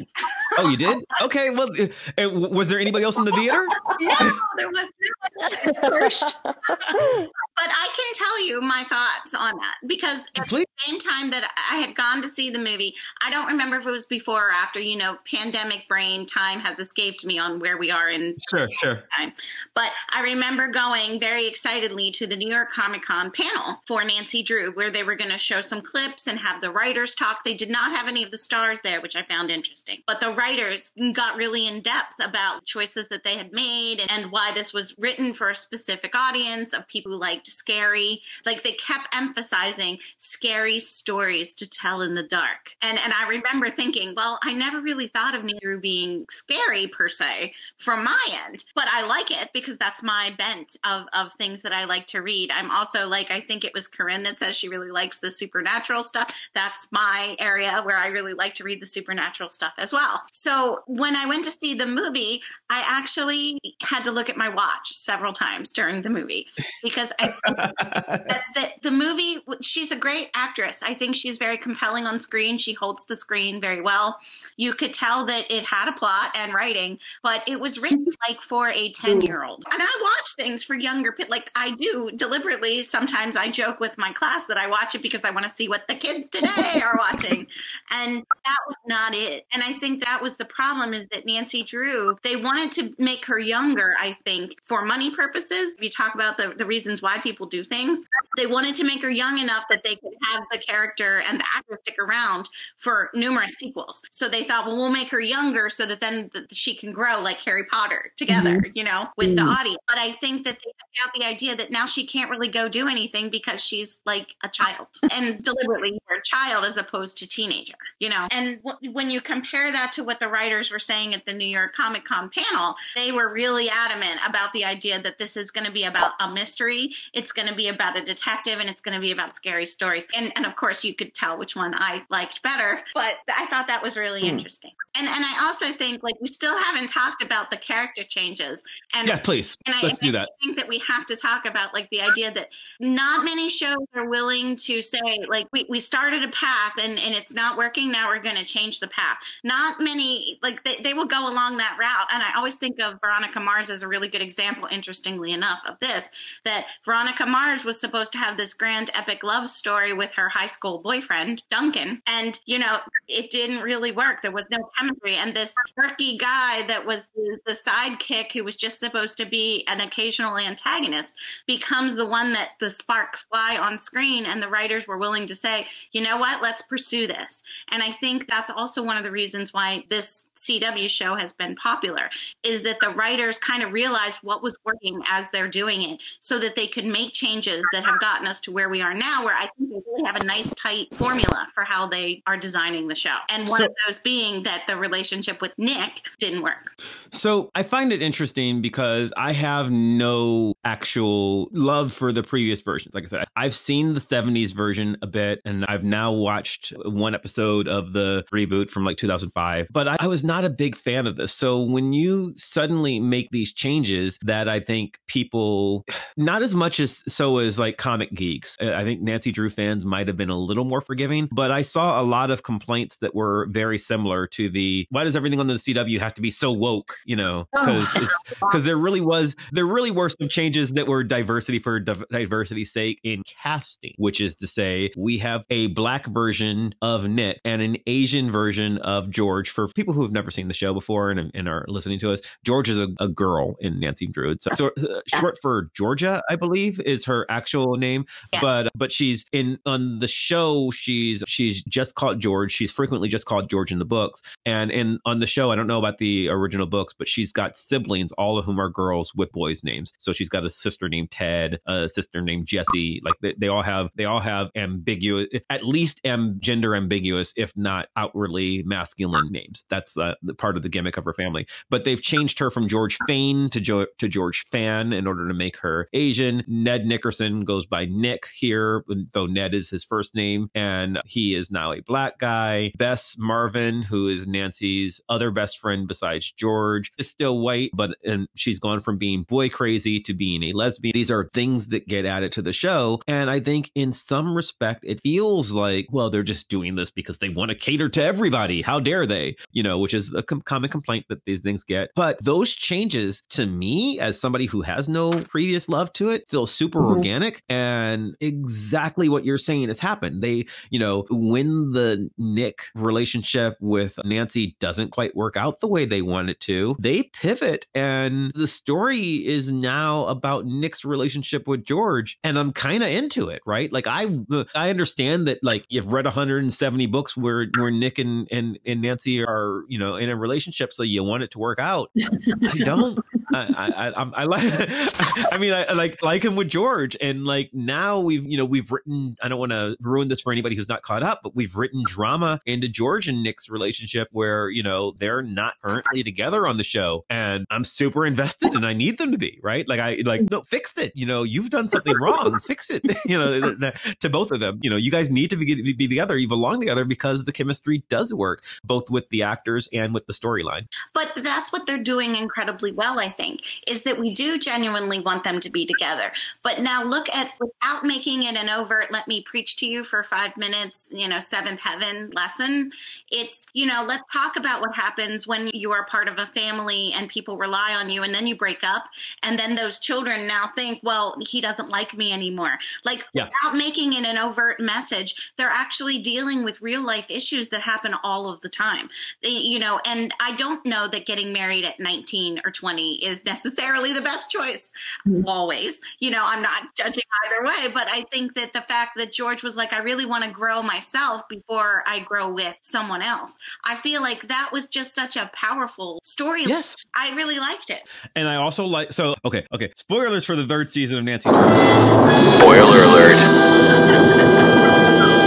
oh, you did? Okay. Well, uh, uh, was there anybody else in the theater? no, there was no but I can tell you my thoughts on that because at Please. the same time that I had gone to see the movie, I don't remember if it was before or after. You know, pandemic brain time has escaped me on where we are in Sure, sure. time. But I remember going very excitedly to the New York Comic Con panel for Nancy Drew, where they were going to show some clips and have the writers talk. They did not have any of the stars there, which I found interesting. But the writers got really in depth about choices that they had made and why this was written for a specific audience of people who liked scary. Like they kept emphasizing scary stories to tell in the dark. And and I remember thinking, well, I never really thought of Nancy being scary per se from my end, but I like it because that's my bent of of things that I like to read. I'm also like I think it was Corinne that says she really likes the supernatural stuff. That's my area where I really like to read the supernatural stuff as well. So when I went to see the movie, I actually had to look at my watch several times during the movie because I think that the, the movie she's a great actress i think she's very compelling on screen. She holds the screen very well. You could tell that it had a plot and writing but it was written like for a 10 year old and i watch things for younger pe- like i do deliberately. Sometimes i joke with my class that i watch it because i want to see what the kids today are watching. And that was not it. And i think that was the problem is that nancy drew they wanted to make her younger i think for money purposes. If you talk about the, the reasons why people do things. They wanted to make her young enough that they could have the character and the actor stick around for numerous sequels. So they thought well we'll make her younger so that then th- she can grow like harry potter together mm-hmm. you know with the mm. audience. But i think that they took out the idea that now she can't really go do anything because she's like a child and deliberately a child as opposed to teenager you know? And w- when you compare that to what the writers were saying at the new york comic con panel they were really adamant about the idea that this is going to be about a mystery. It's going to be about a detective and it's going to be about scary stories. And and of course you could tell which one i liked better but i thought that was really hmm. interesting. And and i also think like we still haven't talked about the character changes and Yeah, please. and I, Let's do and I think that we have to talk about like the idea that not many shows are willing to say like we, we started a path and, and it's not working now we're going to change the path. Not many like they, they will go along that route and i always think of veronica mars as a really good example interestingly enough of this that veronica mars was supposed to have this grand epic love story with her high school boyfriend duncan. And you know it didn't really work. There was no chemistry. And this quirky guy that was the, the sidekick who was just supposed to be an occasional antagonist becomes the one that the sparks fly on screen and the writers were willing to say you know what? Let's pursue this. And i think that's also one of the reasons why this cw show has been popular is that the writers kind of realized what was working as they're doing it so that they could make changes that have gotten us to where we are now where i think they really have a nice tight formula for how they are designing the show and one So- of those being that the relationship with nick didn't work So I find it interesting because I have no actual love for the previous versions. Like I said, I've seen the 70s version a bit and I've now watched one episode of the reboot from like 2005, but I, I was not a big fan of this. So when you suddenly make these changes that I think people, not as much as so as like comic geeks, uh, I think Nancy Drew fans might have been a little more forgiving, but I saw a lot of complaints that were very similar to the why does everything on the CW have to be so woke? You know, Oh. because because there really was there really were some changes that were diversity for div- diversity's sake in casting, which is to say we have a black version of Nick and an Asian version of George. For people who have never seen the show before and, and are listening to us, George is a, a girl in Nancy Drew. So, so uh, short for Georgia, I believe, is her actual name. Yeah. But but she's in on the show. She's she's just called George. She's frequently just called George in the books. And in on the show, I don't know about the original books, but she's got siblings, all of whom are girls with boys' names. So she's got a sister named Ted, a sister named Jessie. Like they, they all have they all have ambiguous, at least am gender ambiguous, if not outwardly masculine names. That's uh, the part of the gimmick of her family. But they've changed her from George Fayne to jo- to George Fan in order to make her Asian. Ned Nickerson goes by Nick here, though Ned is his first name, and he is now a black guy. Bess Marvin, who is Nancy's other best friend besides George, is still white, but and she's gone from being boy crazy to being a lesbian. These are things that get added to the show, and I think in some respect it feels like well they're just doing this because they want to cater to everybody. How dare they? You know, which is a com- common complaint that these things get. But those changes to me, as somebody who has no previous love to it, feel super Mhm. organic and exactly what you're saying has happened. They, you know, when the Nick relationship with Nancy doesn't quite work out the way they want it to, they pivot and the story is now about Nick's relationship with George and I'm kind of into it, right? Like I I understand that like you've read 170 books where where Nick and and and Nancy are, you know, in a relationship so you want it to work out. I don't. I, I, I, like. I mean, I, like like him with George, and like now we've you know we've written. I don't want to ruin this for anybody who's not caught up, but we've written drama into George and Nick's relationship where you know they're not currently together on the show, and I'm super invested, and I need them to be right. Like I like no fix it. You know, you've done something wrong. Fix it. You know, to both of them. You know, you guys need to be be together. You belong together because the chemistry does work both with the actors and with the storyline. But that's what they're doing incredibly well, I think, is that we do genuinely want them to be together. But now look at without making it an overt, let me preach to you for five minutes, you know, seventh heaven lesson. It's, you know, let's talk about what happens when you are part of a family and people rely on you and then you break up. And then those children now think, well, he doesn't like me anymore. Like Yeah. without making it an overt message, they're actually dealing with real life issues that happen all of the time They- you know and i don't know that getting married at 19 or 20 is necessarily the best choice Mhm. always you know i'm not judging either way but i think that the fact that george was like i really want to grow myself before i grow with someone else i feel like that was just such a powerful story Yes. i really liked it And I also like so okay, okay. Spoilers for the third season of Nancy. Spoiler alert.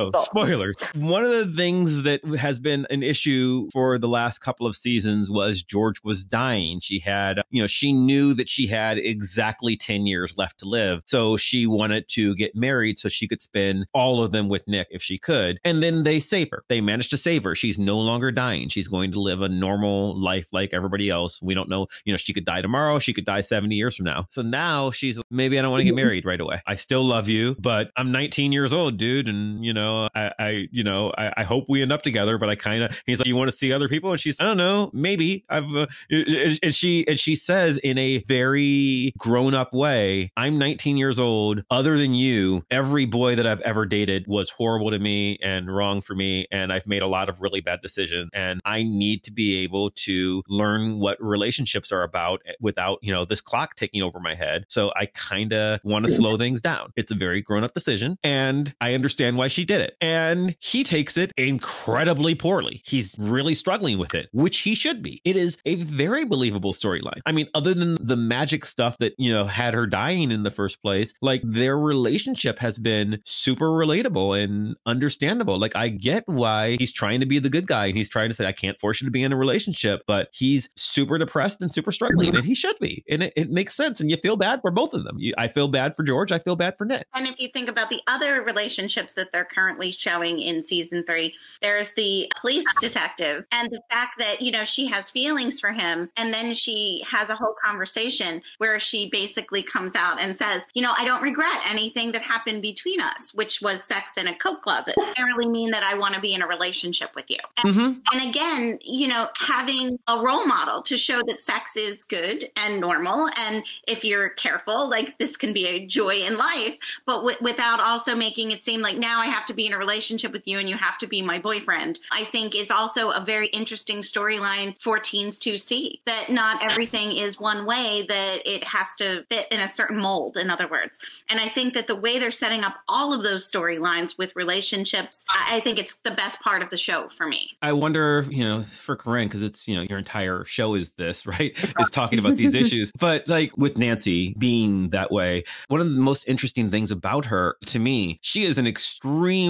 Oh, so spoilers. One of the things that has been an issue for the last couple of seasons was George was dying. She had, you know, she knew that she had exactly 10 years left to live. So she wanted to get married so she could spend all of them with Nick if she could. And then they save her. They managed to save her. She's no longer dying. She's going to live a normal life like everybody else. We don't know, you know, she could die tomorrow. She could die 70 years from now. So now she's maybe I don't want to get married right away. I still love you, but I'm 19 years old, dude. And, you know, I, I you know, I, I hope we end up together, but I kind of, he's like, you want to see other people? And she's, I don't know, maybe I've, uh, and she, and she says in a very grown up way, I'm 19 years old. Other than you, every boy that I've ever dated was horrible to me and wrong for me. And I've made a lot of really bad decisions. And I need to be able to learn what relationships are about without, you know, this clock taking over my head. So I kind of want to slow things down. It's a very grown up decision. And I understand why she did it. And he takes it incredibly poorly. He's really struggling with it, which he should be. It is a very believable storyline. I mean, other than the magic stuff that, you know, had her dying in the first place, like their relationship has been super relatable and understandable. Like I get why he's trying to be the good guy and he's trying to say, I can't force you to be in a relationship, but he's super depressed and super struggling and he should be. And it, it makes sense. And you feel bad for both of them. You, I feel bad for George. I feel bad for Nick. and if you think about the other relationships that they're currently showing in season three. There's the police detective and the fact that, you know, she has feelings for him. And then she has a whole conversation where she basically comes out and says, you know, I don't regret anything that happened between us, which was sex in a coat closet. I really mean that I want to be in a relationship with you. And, Mm-hmm. and again, you know, having a role model to show that sex is good and normal. And if you're careful, like this can be a joy in life, but w- without also making it seem like now I have to be in a relationship with you and you have to be my boyfriend, I think is also a very interesting storyline for teens to see that not everything is one way, that it has to fit in a certain mold, in other words. And I think that the way they're setting up all of those storylines with relationships, I think it's the best part of the show for me. I wonder, you know, for Corinne, because it's, you know, your entire show is this, right? Is talking about these issues. But like with Nancy being that way, one of the most interesting things about her to me, she is an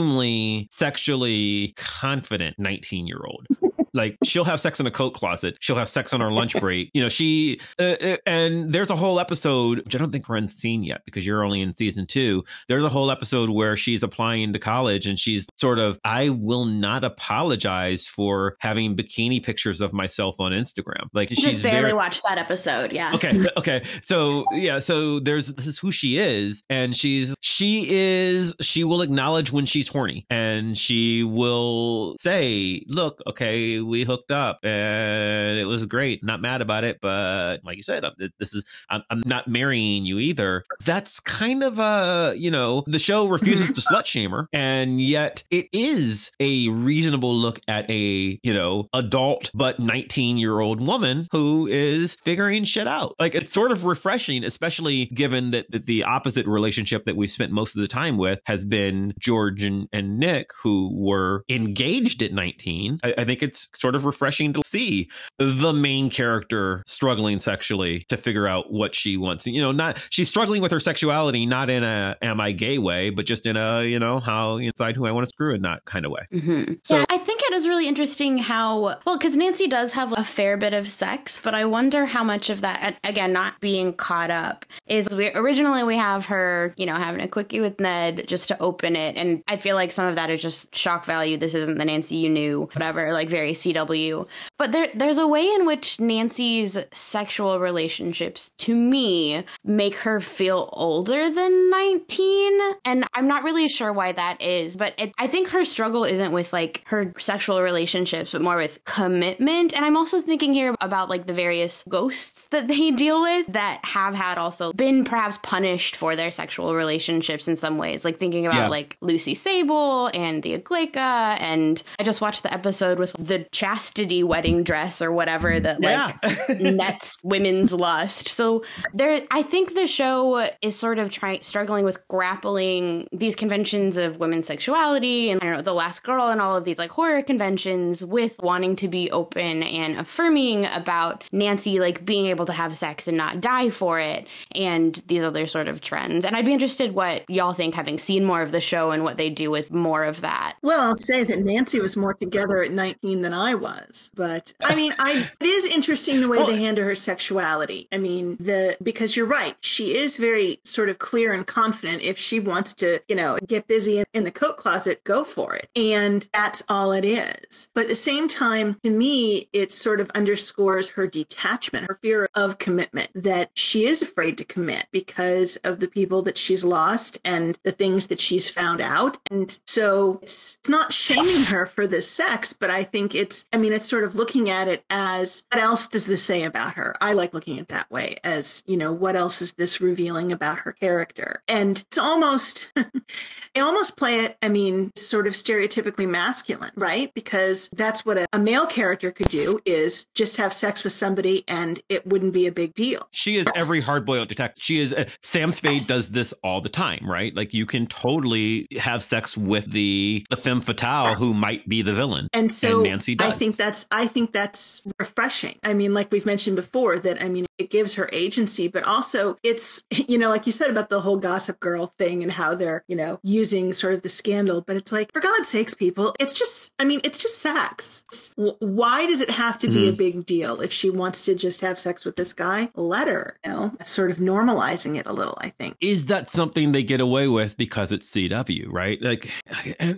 extremely sexually confident 19 year old. Like she'll have sex in a coat closet. She'll have sex on her lunch break. You know, she uh, uh, and there's a whole episode which I don't think Corinne's seen yet because you're only in season two. There's a whole episode where she's applying to college and she's sort of, I will not apologize for having bikini pictures of myself on Instagram. Like she's Just barely very, watched that episode. Yeah. okay okay so yeah so there's this is who she is and she's she is she will acknowledge when she's horny and she will say look okay we hooked up and it was great. Not mad about it but like you said I'm- this is i'm, I'm not marrying you either. That's kind of a you know the show refuses to slut shame her and yet it is a reasonable look at a you know adult but 19 year old woman who is figuring shit out. Like it's sort of refreshing especially given that, that the opposite relationship that we've spent most of the time with has been george and, and nick who were engaged at 19 I, I think it's sort of refreshing to see the main character struggling sexually to figure out what she wants. You know not she's struggling with her sexuality not in a am i gay way but just in a you know how inside who i want to screw and not kind of way. Hmm So- yeah, I think it is really interesting how well because Nancy does have a fair bit of sex, but I wonder how much of that, again, not being caught up, is we originally we have her, you know, having a quickie with Ned just to open it, and I feel like some of that is just shock value. This isn't the Nancy you knew, whatever, like very CW. But there, there's a way in which Nancy's sexual relationships, to me, make her feel older than 19, and I'm not really sure why that is. But it, I think her struggle isn't with like her sexual relationships, but more with commitment. And I'm also thinking here about like the various ghosts that they deal with that have had also been perhaps punished for their sexual relationships in some ways. Like thinking about Yeah. like Lucy Sable and the Aglaeca. And I just watched the episode with the chastity wedding dress or whatever that like yeah nets women's lust. So there I think the show is sort of trying struggling with grappling these conventions of women's sexuality and I don't know, the last girl and all of these like horror conventions with wanting to be open and affirming about Nancy like being able to have sex and not die for it and these other sort of trends. And I'd be interested what y'all think having seen more of the show and what they do with more of that. Well, I'll say that Nancy was more together at 19 than I was, but I mean, I it is interesting the way they handle her sexuality. I mean, the because you're right, she is very sort of clear and confident. If she wants to, you know, get busy in, the coat closet, go for it, and that's all it is. But at the same time, to me, it sort of underscores her detachment, her fear of commitment, that she is afraid to commit because of the people that she's lost and the things that she's found out. And so it's it's not shaming her for the sex, but I think it's, I mean, it's sort of looking at it as what else does this say about her? I like looking at it that way as, you know, what else is this revealing about her character? And it's almost, they almost play it, I mean, sort of stereotypically masculine, right? Because that's what a, a male character could do is just have sex with somebody and it wouldn't be a big deal. She is every hard-boiled detective. She is uh, Sam Spade does this all the time, right? Like you can totally have sex with the the femme fatale who might be the villain, And so Nancy I does. think that's I think that's refreshing. I mean, like we've mentioned before, that I mean it gives her agency, but also it's, you know, like you said about the whole gossip girl thing and how they're, you know, using sort of the scandal, but it's like, for God's sakes, people, it's just, I mean, it's just sex. It's, why does it have to be a hmm. big deal? If she wants to just have sex with this guy, let her, you know, sort of normalizing it a little, I think. is that something they get away with because it's CW, right? Like,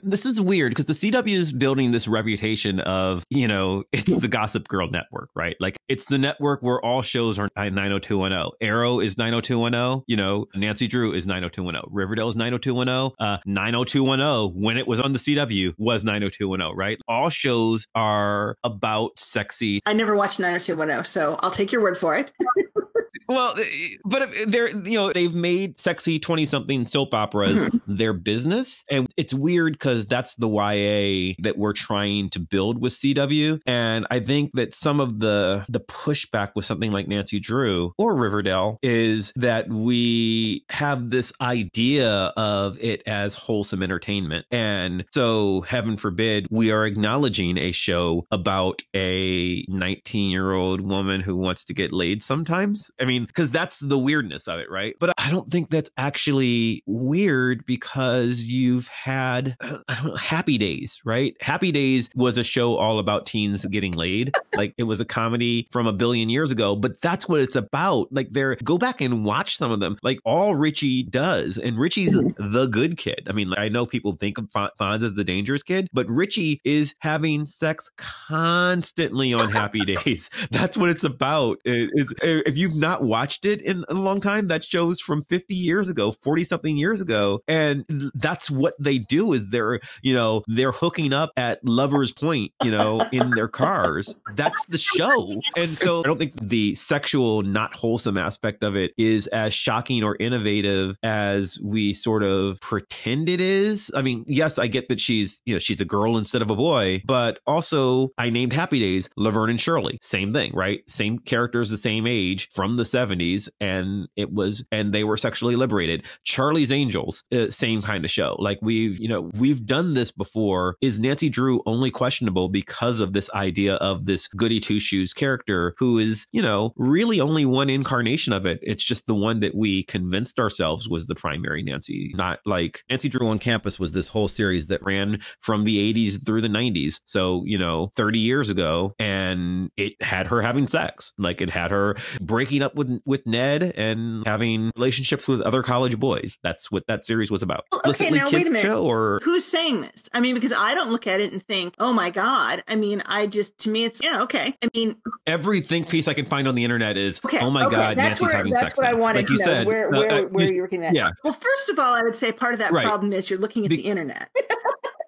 this is weird because the CW is building this reputation of, you know, it's the Gossip Girl network, right? Like, it's the network where all shows are 90210. Arrow is 90210. You know, Nancy Drew is 90210. Riverdale is 90210. Uh, 90210, when it was on the CW, was 90210, right? All shows are about sexy I never watched 90210, so I'll take your word for it. Well, eh, but if eh, they're you know they've made sexy twenty something soap operas mm-hmm. their business, and it's weird because that's the YA that we're trying to build with CW, and I think that some of the the pushback with something like Nancy Drew or Riverdale is that we have this idea of it as wholesome entertainment, and so heaven forbid we are acknowledging a show about a nineteen year old woman who wants to get laid sometimes. I mean, because that's the weirdness of it, right? But I don't think that's actually weird because you've had uh, know, Happy Days, right? Happy Days was a show all about teens getting laid. like it was a comedy from a billion years ago, but that's what it's about. Like there, go back and watch some of them. Like all Richie does, and Richie's mm-hmm. the good kid. I mean, like, I know people think of Fonz as the dangerous kid, but Richie is having sex constantly on Happy Days. That's what it's about. It- it's, if you've not watched it in a long time, that show's from 50 years ago, 40 something years ago. And that's what they do is they're, you know, they're hooking up at Lover's Point, you know, in their cars. That's the show. And so I don't think the sexual, not wholesome aspect of it is as shocking or innovative as we sort of pretend it is. I mean, yes, I get that she's, you know, she's a girl instead of a boy, but also I named Happy Days Laverne and Shirley. Same thing, right? Same characters, the same age from the 70s. And it was, and they were sexually liberated. Charlie's Angels, uh, same kind of show. Like we've, you know, we've done this before. Is Nancy Drew only questionable because of this idea of this goody two shoes character who is, you know, really only one incarnation of it? It's just the one that we convinced ourselves was the primary Nancy, not like Nancy Drew on Campus was this whole series that ran from the 80s through the 90s. So, you know, 30 years ago, and it had her having sex. Like it had her breaking up with with Ned and having relationships with other college boys. That's what that series was about. Well, okay, now, wait a minute. show or Who's saying this? I mean, because I don't look at it and think, oh my God. I mean, I just, to me, it's, yeah, okay. I mean, every think piece I can find on the internet is, okay. oh my okay, God, that's Nancy's where, having that's sex. what I wanted like you to know. said, where, where, uh, where you- you're looking at. yeah. Well, first of all, I would say part of that Right. problem is you're looking at Be- the internet.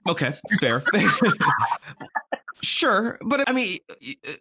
Okay, fair. sure, but I mean,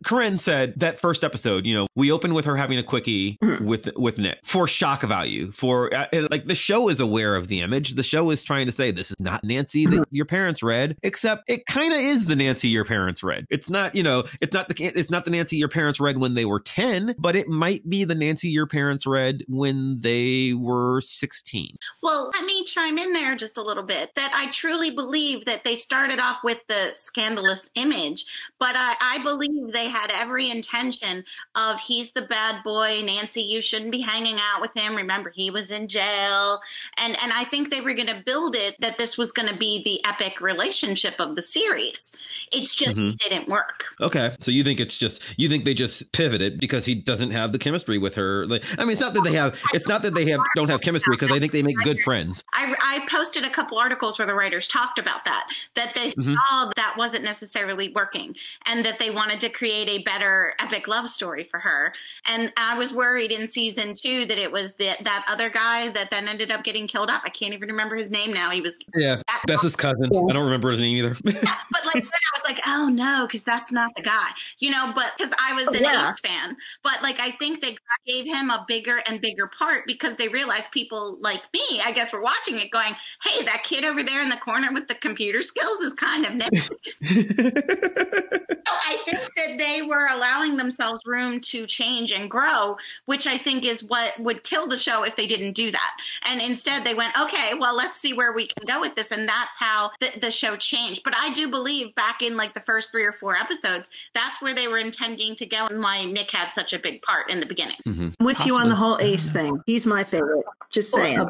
Corinne said that first episode. You know, we open with her having a quickie Mm-hmm. with with Nick for shock value. For uh, like the show is aware of the image. The show is trying to say this is not Nancy Mm-hmm. that your parents read, except it kind of is the Nancy your parents read. It's not, you know, it's not the it's not the Nancy your parents read when they were ten, but it might be the Nancy your parents read when they were sixteen. Well, let me chime in there just a little bit. That I truly believe that they started off with the scandalous image, but I, I believe they had every intention of he's the bad boy, Nancy. You shouldn't be hanging out with him. Remember, he was in jail, and and I think they were going to build it that this was going to be the epic relationship of the series. It's just Mhm. it didn't work. Okay, so you think it's just you think they just pivoted because he doesn't have the chemistry with her. Like, I mean, it's not that they have it's not that they have don't have chemistry because I think they make good friends. I, I posted a couple articles where the writers talked about that, that they Mhm. saw that wasn't necessarily working and that they wanted to create a better epic love story for her. And I was worried in season two that it was the, that other guy that then ended up getting killed up. I can't even remember his name now. He was, Yeah, Bess's cousin. I don't remember his name either. but like then I was like, oh no, because that's not the guy, you know. But because I was Oh, an yeah. Ace fan, but like I think they gave him a bigger and bigger part because they realized people like me, I guess, were watching it, going, "Hey, that kid over there in the corner with the computer skills is kind of nifty." So I think that that they were allowing themselves room to change and grow, which I think is what would kill the show if they didn't do that. And instead they went, okay, well, let's see where we can go with this. And that's how the, the show changed. But I do believe back in like the first three or four episodes, that's where they were intending to go and why Nick had such a big part in the beginning. Mm-hmm. I'm with you on the whole Ace thing. He's my favorite. Just saying.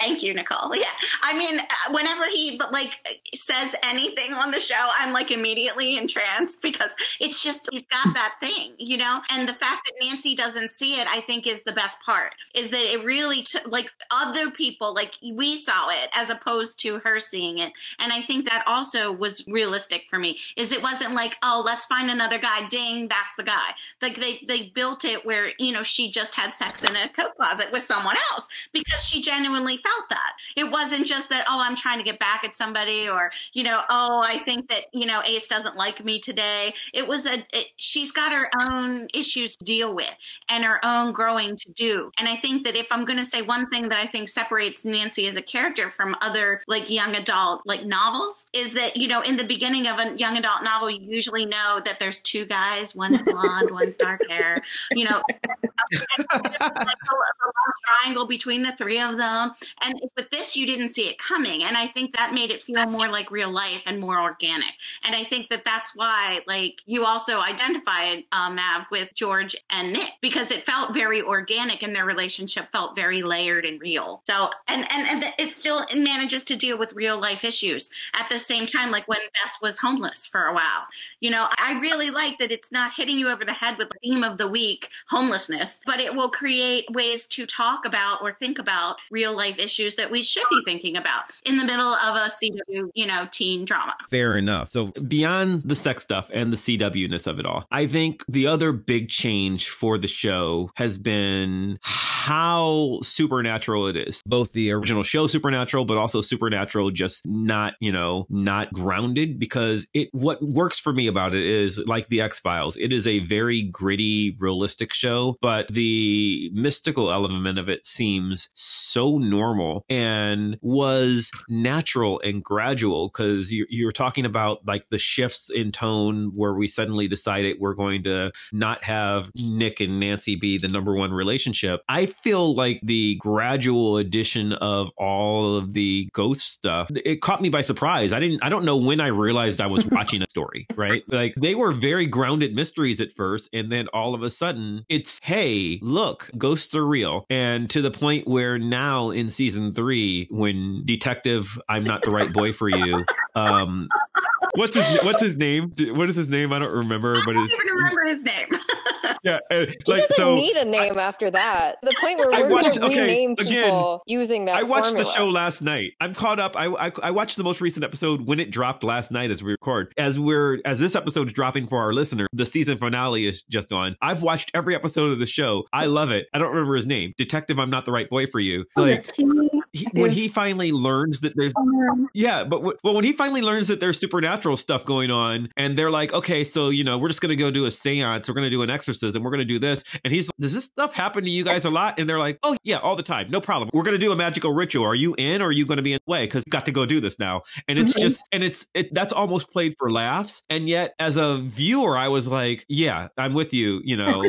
Thank you, Nicole. Yeah. I mean, uh, whenever he but like says anything on the show, I'm like immediately entranced because it's just he's got that thing, you know? And the fact that Nancy doesn't see it, I think is the best part. Is that it really took like other people like we saw it as opposed to her seeing it. And I think that also was realistic for me. Is it wasn't like, "Oh, let's find another guy. Ding, that's the guy." Like they they built it where, you know, she just had sex in a coat closet with someone else because she genuinely felt that. It wasn't just that, oh, I'm trying to get back at somebody or, you know, oh, I think that, you know, Ace doesn't like me today. It was a, it, she's got her own issues to deal with and her own growing to do. And I think that if I'm going to say one thing that I think separates Nancy as a character from other like young adult like novels is that, you know, in the beginning of a young adult novel, you usually know that there's two guys, one's blonde, one's dark hair, you know, like a, a triangle between the three of them. And with this, you didn't see it coming. And I think that made it feel more like real life and more organic. And I think that that's why, like, you also identified uh, Mav with George and Nick because it felt very organic and their relationship felt very layered and real. So, and, and, and it still manages to deal with real life issues at the same time, like when Bess was homeless for a while. You know, I really like that it's not hitting you over the head with the theme of the week, homelessness, but it will create ways to talk about or think about real life issues that we should be thinking about in the middle of a CW, you know, teen drama. Fair enough. So beyond the sex stuff and the CW ness of it all, I think the other big change for the show has been how supernatural it is. Both the original show Supernatural, but also Supernatural just not, you know, not grounded because it what works for me about it is like the X-Files. It is a very gritty, realistic show, but the mystical element of it seems so normal and was natural and gradual because you, you're talking about like the shifts in tone where we suddenly decided we're going to not have Nick and Nancy be the number one relationship. I feel like the gradual addition of all of the ghost stuff, it caught me by surprise. I didn't, I don't know when I realized I was watching a story, right? Like they were very grounded mysteries at first. And then all of a sudden it's, hey, look, ghosts are real. And to the point where now in season three, when detective, I'm not the right boy for you, um, what's his what's his name? What is his name? I don't remember. I But don't it's even remember his name. yeah, uh, he doesn't so. need a name after that. The point where I we're watched- going to okay, rename again, people using that I watched formula. the show last night. I'm caught up. I, I I watched the most recent episode when it dropped last night as we record. As we're as this episode is dropping for our listener, the season finale is just on. I've watched every episode of the show. I love it. I don't remember his name. Detective, I'm not the right boy for you. Like he, when he finally learns that there's yeah, but w- well, when he finally learns that there's supernatural stuff going on, and they're like, okay, so you know, we're just gonna go do a séance, we're gonna do an exorcism, we're gonna do this, and he's, does this stuff happen to you guys a lot? And they're like, oh yeah, all the time, no problem. We're gonna do a magical ritual. Are you in, or are you gonna be in the way? Because you've got to go do this now, and it's Mhm. just, and it's, it that's almost played for laughs, and yet as a viewer, I was like, yeah, I'm with you, you know,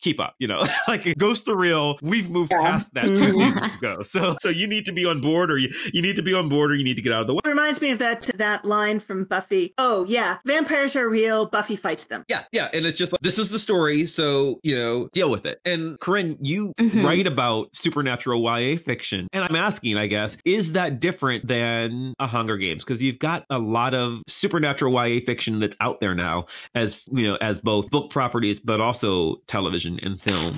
keep up, you know, like Ghost the Real, we've moved Yeah. past that two Mhm. seasons ago, so so you need to be on board, or you you need to be on board, or you need to get out of the way. It reminds me of that that line from Buffy. Oh yeah, vampires are real. Buffy fights them. Yeah, yeah, and it's just like this is the story, so you know, deal with it. And Corinne, you Mhm. write about supernatural YA fiction, and I'm asking, I guess, is that different than a Hunger Games? Because you've got a lot of supernatural YA fiction that's out there now, as you know, as both book properties, but also television and film.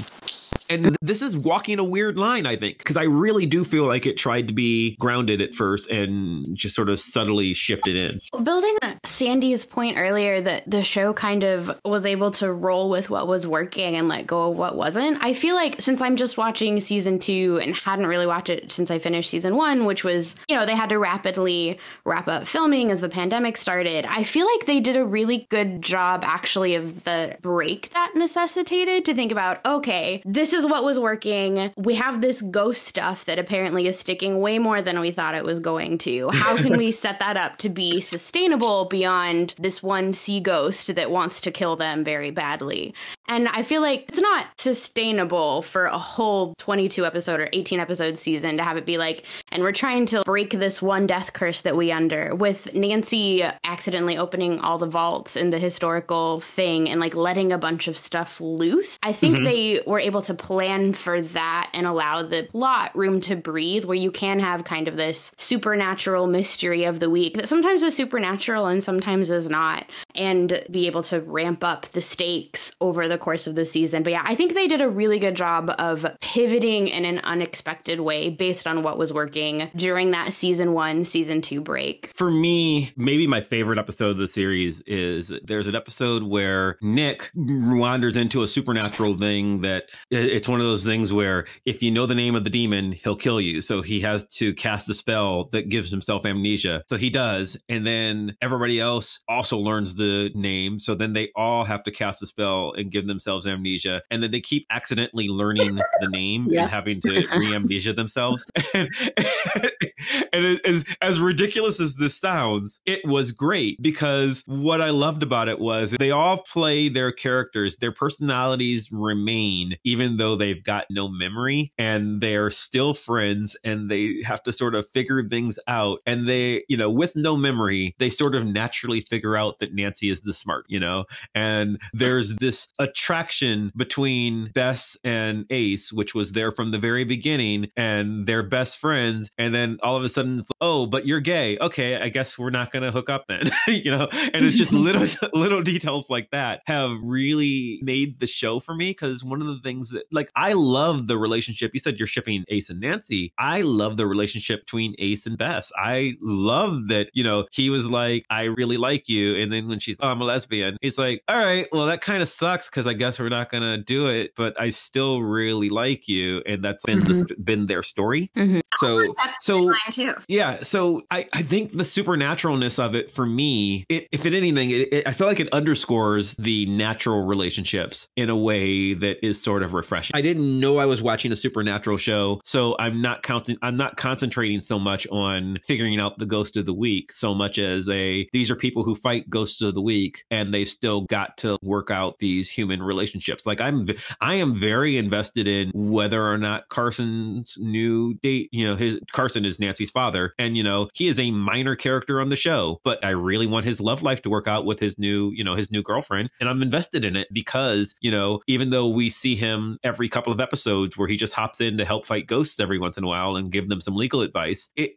And this is walking a weird line, I think, because I really do feel like it tried to be grounded at first and just sort of subtly shifted in. Building on Sandy's point earlier that the show kind of was able to roll with what was working and let go of what wasn't. I feel like since I'm just watching season two and hadn't really watched it since I finished season one, which was, you know, they had to rapidly wrap up filming as the pandemic started, I feel like they did a really good job actually of the break that necessitated to think about, okay, this is is what was working. We have this ghost stuff that apparently is sticking way more than we thought it was going to. How can we set that up to be sustainable beyond this one sea ghost that wants to kill them very badly? And I feel like it's not sustainable for a whole 22 episode or 18 episode season to have it be like, and we're trying to break this one death curse that we under with Nancy accidentally opening all the vaults in the historical thing and like letting a bunch of stuff loose. I think mm-hmm. they were able to plan for that and allow the plot room to breathe where you can have kind of this supernatural mystery of the week that sometimes is supernatural and sometimes is not and be able to ramp up the stakes over the course of the season. But yeah, I think they did a really good job of pivoting in an unexpected way based on what was working during that season one, season two break. For me, maybe my favorite episode of the series is there's an episode where Nick wanders into a supernatural thing that it's one of those things where if you know the name of the demon, he'll kill you. So he has to cast a spell that gives himself amnesia. So he does. And then everybody else also learns the name. So then they all have to cast a spell and give themselves amnesia. And then they keep accidentally learning the name yeah. and having to re amnesia themselves. and, and as, as ridiculous as this sounds, it was great because what I loved about it was they all play their characters, their personalities remain, even though they've got no memory and they're still friends and they have to sort of figure things out. And they, you know, with no memory, they sort of naturally figure out that Nancy is the smart, you know, and there's this attraction between Bess and Ace, which was there from the very beginning, and they're best friends. And then all of a sudden, oh, but you're gay. Okay, I guess we're not going to hook up then, you know? And it's just little, little details like that have really made the show for me because one of the things that, like, I love the relationship. You said you're shipping Ace and Nancy. I love the relationship between Ace and Bess. I love that, you know, he was like, I really like you. And then when she's, oh, I'm a lesbian, he's like, all right, well, that kind of sucks because I guess we're not going to do it, but I still really like you. And that's been, mm-hmm. the, been their story. Mm-hmm. So, oh, so, yeah. So I, I think the supernaturalness of it for me, it, if it anything, it, it, I feel like it underscores the natural relationships in a way that is sort of refreshing. I didn't know I was watching a supernatural show, so I'm not counting. I'm not concentrating so much on figuring out the ghost of the week so much as a these are people who fight ghosts of the week and they still got to work out these human relationships. Like I'm, I am very invested in whether or not Carson's new date. You know, his Carson is Nancy's father, and you know he is a minor character on the show, but I really want his love life to work out with his new, you know, his new girlfriend, and I'm invested in it because you know even though we see him every couple of episodes where he just hops in to help fight ghosts every once in a while and give them some legal advice, it,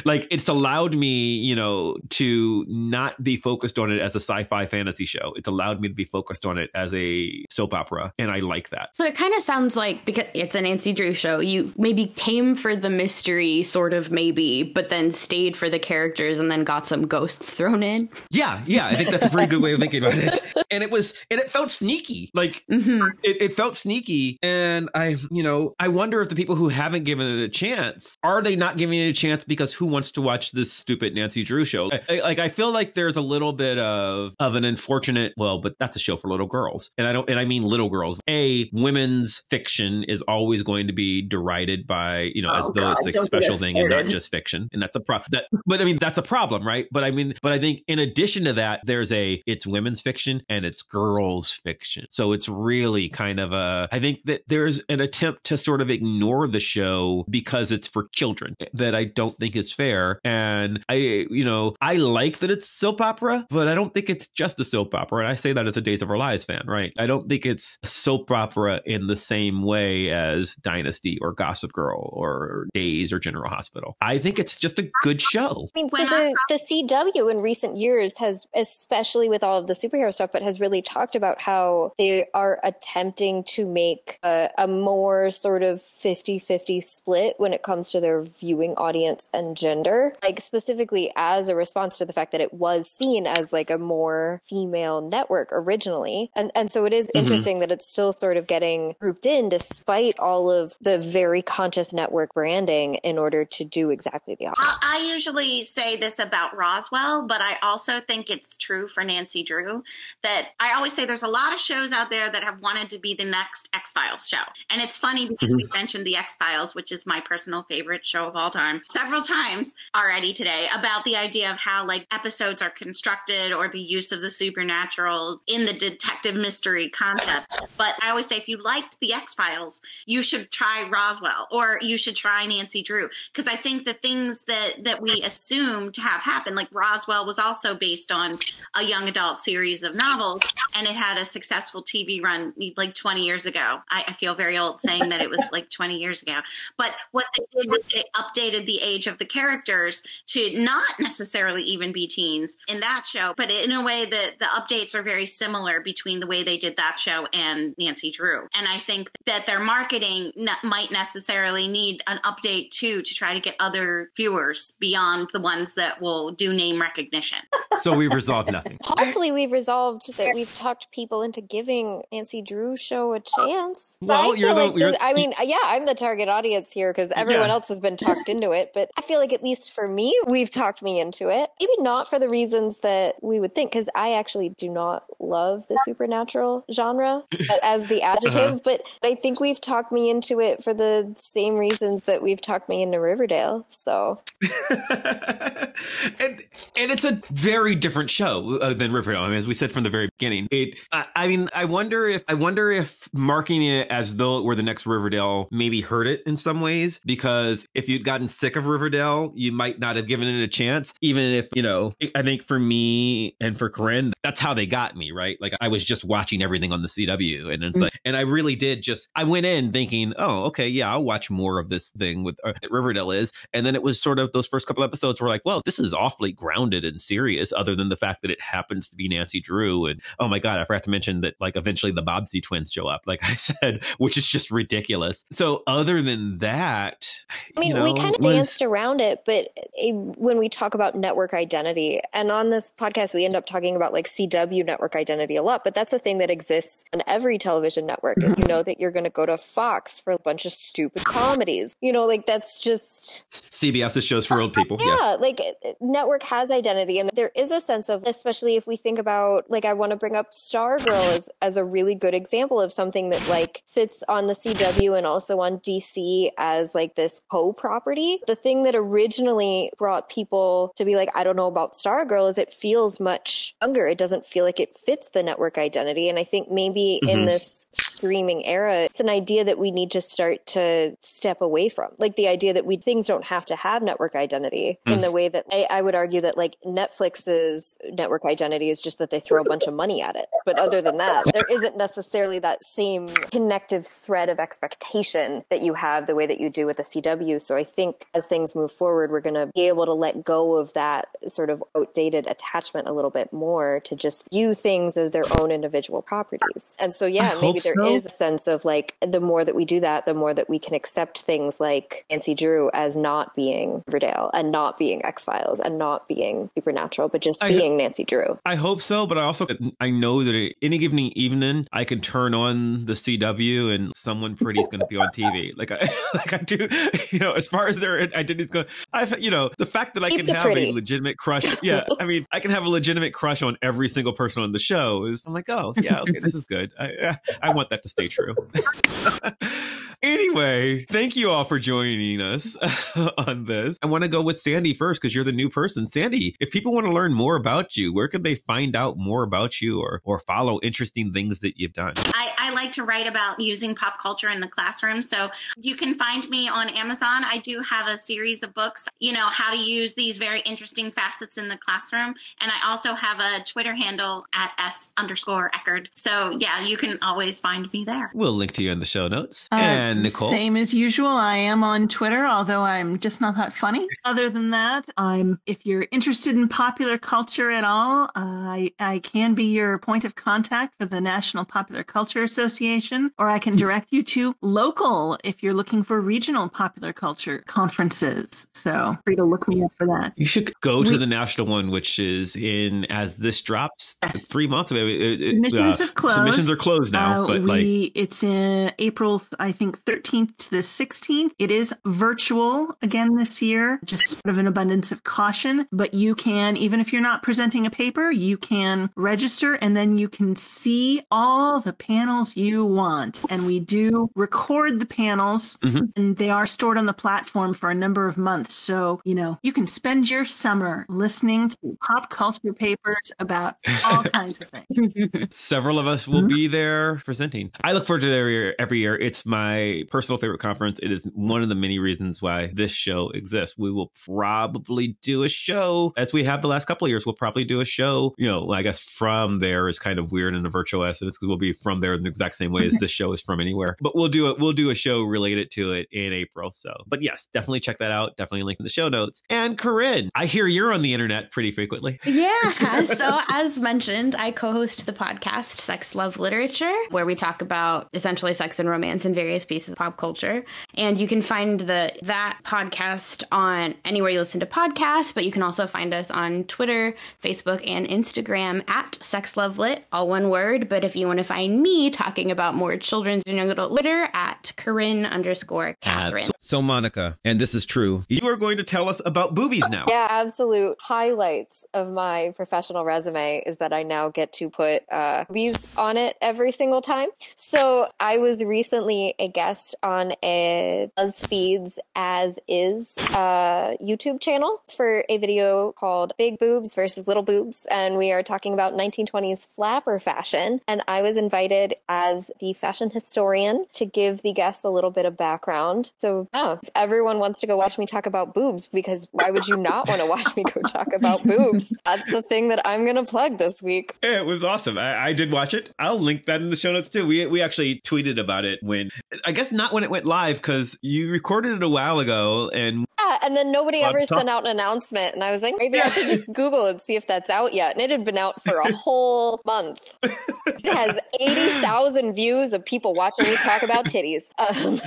like it's allowed me, you know, to not be focused on it as a sci-fi fantasy show. It's allowed me to be focused on it as a soap opera, and I like that. So it kind of sounds like because it's a Nancy Drew show, you maybe came for the mystery, sort of maybe, but then stayed for the characters and then got some ghosts thrown in. Yeah, yeah, I think that's a pretty good way of thinking about it. And it was, and it felt sneaky. Like mm-hmm. it, it felt sneaky, and I, you know, I wonder if the people who haven't given it a chance are they not giving it a chance because who wants to watch this stupid Nancy Drew show? I, I, like I feel like there's a little bit of of an unfortunate. Well, but that's a show for little girls, and I don't, and I mean little girls. A women's fiction is always going to be derided by you know oh, as though God, it's a special thing and not just fiction, and that's a problem. That, but I mean that's a problem, right? But I mean, but I think in addition to that, there's a it's women's fiction and it's girls fiction, so it's really kind of a. I think that there's an attempt to sort of ignore the show because it's for children that I don't think is fair, and I you know I like that it's soap opera, but I don't think it's just a soap opera, and I say that as a Days of Our Lives fan, right? I don't think it's soap opera in the same way as Dynasty or Gossip Girl or Days or General Hospital. I think it's just a good show. I mean, so the, the CW in recent years has, especially with all of the superhero stuff, but has really talked about how they are attempting to make a, a more sort of 50 50 split when it comes to their viewing audience and gender. Like, specifically as a response to the fact that it was seen as like a more female network originally. And, and so So it is Mm-hmm. interesting that it's still sort of getting grouped in despite all of the very conscious network branding in order to do exactly the opposite. I, I usually say this about Roswell, but I also think it's true for Nancy Drew that I always say there's a lot of shows out there that have wanted to be the next X Files show. And it's funny because we mentioned the X Files, which is my personal favorite show of all time, several times already today about the idea of how like episodes are constructed or the use of the supernatural in the detective mystery concept. But I always say if you liked the X Files, you should try Roswell or you should try Nancy Drew because I think the things that that we assume to have happened, like Roswell, was also based on a young adult series of novels, and it had a successful TV run like 20 years ago. I, I feel very old saying that it was like 20 years ago, but what they did was they updated the age of the characters to not necessarily even be teens in that show, but in a way that the updates are very similar between the way they did that show and Nancy Drew. And I think that their marketing n- might necessarily need an update too to try to get other viewers beyond the ones that will do name recognition. So we've resolved nothing. Hopefully, we've resolved that we've talked people into giving Nancy Drew show a chance. Well, I you're feel the- like you're- I mean, yeah, I'm the target audience here because everyone Yeah. else has been talked into it. But I feel like at least for me, we've talked me into it. Maybe not for the reasons that we would think, because I actually do not love the supernatural genre as the adjective. Uh-huh. But I think we've talked me into it for the same reasons that we've talked me into Riverdale. So and and it's a very different show uh, than Riverdale. I mean, as we said from the very beginning, it. I, I mean, I wonder if I wonder if marking it as though it were the next Riverdale maybe hurt it in some ways because if you'd gotten sick of Riverdale, you might not have given it a chance. Even if you know, I think for me and for Corinne, that's how they got me. Right, like I was just watching everything on the CW, and it's like, and I really did just. I went in thinking, oh, okay, yeah, I'll watch more of this thing with uh, Riverdale is, and then it was sort of those first couple episodes were like, well, this is awfully grounded and serious, other than the fact that it happens to be Nancy Drew. And oh my God, I forgot to mention that like eventually the Bobbsey twins show up, like I said, which is just ridiculous. So other than that, I mean, you know, we kind of was- danced around it, but it, when we talk about network identity, and on this podcast, we end up talking about like CW network identity a lot, but that's a thing that exists on every television network. Is you know that you're going to go to Fox for a bunch of stupid comedies. You know, like that's just CBS's shows for old people. yeah, Yes. like uh, network has identity, and there is a sense of, especially if we think about, like, I want to bring up Stargirl as as a really good example of something that like sits on the CW and also on DC as like this co-property. The thing that originally brought people to be like, I don't know about Stargirl, is it feels much younger. It doesn't feel like it fits the network identity, and I think maybe in Mhm. this streaming era, it's an idea that we need to start to step away from. Like the idea that we things don't have to have network identity in Mm. the way that I, I would argue that like Netflix's network identity is just that they throw a bunch of money at it. But other than that, there isn't necessarily that same connective thread of expectation that you have the way that you do with the CW. So I think as things move forward, we're going to be able to let go of that sort of outdated attachment a little bit more to just view things as their own individual properties. And so, yeah, I maybe there is a sense of like the more that we do that, the more that we can accept things like Nancy Drew as not being Riverdale and not being X Files and not being Supernatural, but just I- being Nancy Drew. I hope so, but I also I know that any given evening I can turn on the CW and someone pretty is going to be on TV. Like I like I do, you know, as far as their identities go. I've you know the fact that I Keep can have pretty. a legitimate crush. Yeah, I mean I can have a legitimate crush on every single person on the show. Is I'm like, oh yeah, okay, this is good. I I want that to stay true. Anyway, thank you all for joining us on this. I want to go with Sandy first because you're the new person. Sandy, if people want to learn more about you, where could they find out more about you or or follow interesting things that you've done? I, I like to write about using pop culture in the classroom. So you can find me on Amazon. I do have a series of books, you know, how to use these very interesting facets in the classroom. And I also have a Twitter handle at S underscore Eckerd. So yeah, you can always find me there. We'll link to you in the show notes. Uh, and Nicole, Same as usual. I am on Twitter, although I'm just not that funny. Other than that, I'm. If you're interested in popular culture at all, I I can be your point of contact for the National Popular Culture Association, or I can direct you to local if you're looking for regional popular culture conferences. So free to look me up for that. You should go to We- the national one, which is in as this drops Yes. three months away. It- it- Submissions have closed. Submissions are closed now, Uh, but we like it's in April, I think, 13th to the 16th. It is virtual again this year, just sort of an abundance of caution. But you can, even if you're not presenting a paper, you can register and then you can see all the panels you want. And we do record the panels Mhm. and they are stored on the platform for a number of months. So, you know, you can spend your summer listening to pop culture papers about all kinds of things. several of us will be there presenting. I look forward to it every year. Every year, it's my personal favorite conference. It is one of the many reasons why this show exists. We will probably do a show as we have the last couple of years. We'll probably do a show. You know, I guess from there is kind of weird in a virtual essence because we'll be from there in the exact same way as this show is from anywhere. But we'll do it. We'll do a show related to it in April. So, but yes, definitely check that out. Definitely link in the show notes. And Corinne, I hear you're on the internet pretty frequently. Yeah. So, as mentioned, I co host the podcast Sex, Love, Literature, where we talk about essentially sex and romance in various pieces of pop culture. And you can find the that podcast on anywhere you listen to podcasts, but you can also find us on Twitter, Facebook, and Instagram at Sex, Love, Lit, all one word. But if you want to find me talking about more children's and young adult litter, at Corinne underscore Catherine. So, so, Monica, and this is true, you are going to tell us about boobies now. Yeah, absolute highlights of my professional resume is that I now get to put uh, boobies on it every single time. So I was recently a guest on a BuzzFeed's As Is uh, YouTube channel for a video called Big Boobs versus Little Boobs, and we are talking about 1920s flapper fashion. And I was invited as the fashion historian to give the guests a little bit of background. So, if everyone wants to go watch me talk about boobs, because why would you not want to watch me go talk about boobs? That's the thing that I'm going to plug this week. It was awesome. I, I did watch it. I'll link that in the show notes too. We we actually tweeted about it when I guess not when it went live because you recorded it a while ago and Yeah, and then nobody ever sent out an announcement, and I was like, maybe I should just Google and see if that's out yet. And it had been out for a whole month. It has eighty thousand views of people watching me talk about titties. Um,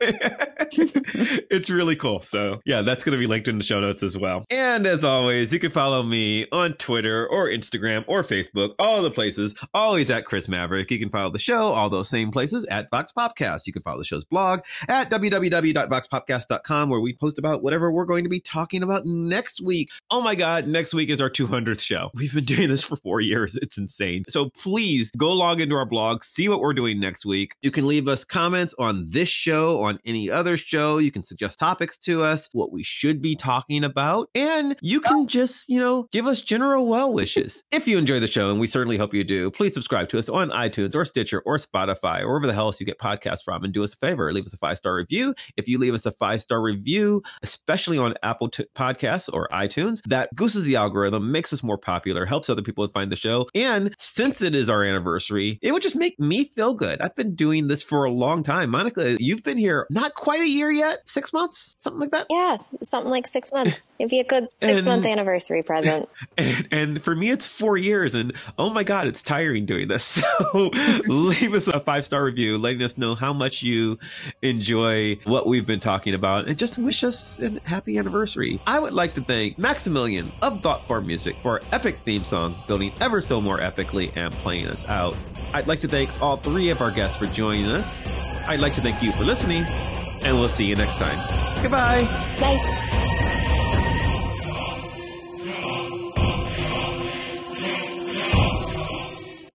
it's really cool. So yeah, that's going to be linked in the show notes as well. And as always, you can follow me on Twitter or Instagram or Facebook, all the places, always at Chris Maverick. You can follow the show, all those same places at Vox Popcast. You can follow the show's blog at www.voxpopcast.com where we post about whatever we're going to be talking about next week. Oh my God, next week is our 200th show. We've been doing this for four years. It's insane. So please go log into our blog, see what we're doing next week. You can leave us comments on this show, on any other show. You can suggest topics to us, what we should be talking about, and you can just, you know, give us general well wishes. If you enjoy the show, and we certainly hope you do, please subscribe to us on iTunes or Stitcher or Spotify or wherever the hell else you get podcasts from. And do us a favor, leave us a five star review. If you leave us a five star review, especially on Apple t- Podcasts or iTunes, that gooses the algorithm, makes us more popular, helps other people find the show. And since it is our anniversary, it would just make me feel good. I've been doing this for a long time. Monica, you've been here not quite a year yet, six months, something like that. yes, something like six months. It'd be a good And- six month anniversary present. And, and for me, it's four years. And oh my God, it's tiring doing this. So leave us a five star review, letting us know how much you enjoy what we've been talking about, and just wish us a happy anniversary. I would like to thank Maximilian of Thought Form Music for our epic theme song, building ever so more epically and playing us out. I'd like to thank all three of our guests for joining us. I'd like to thank you for listening, and we'll see you next time. Goodbye. Bye.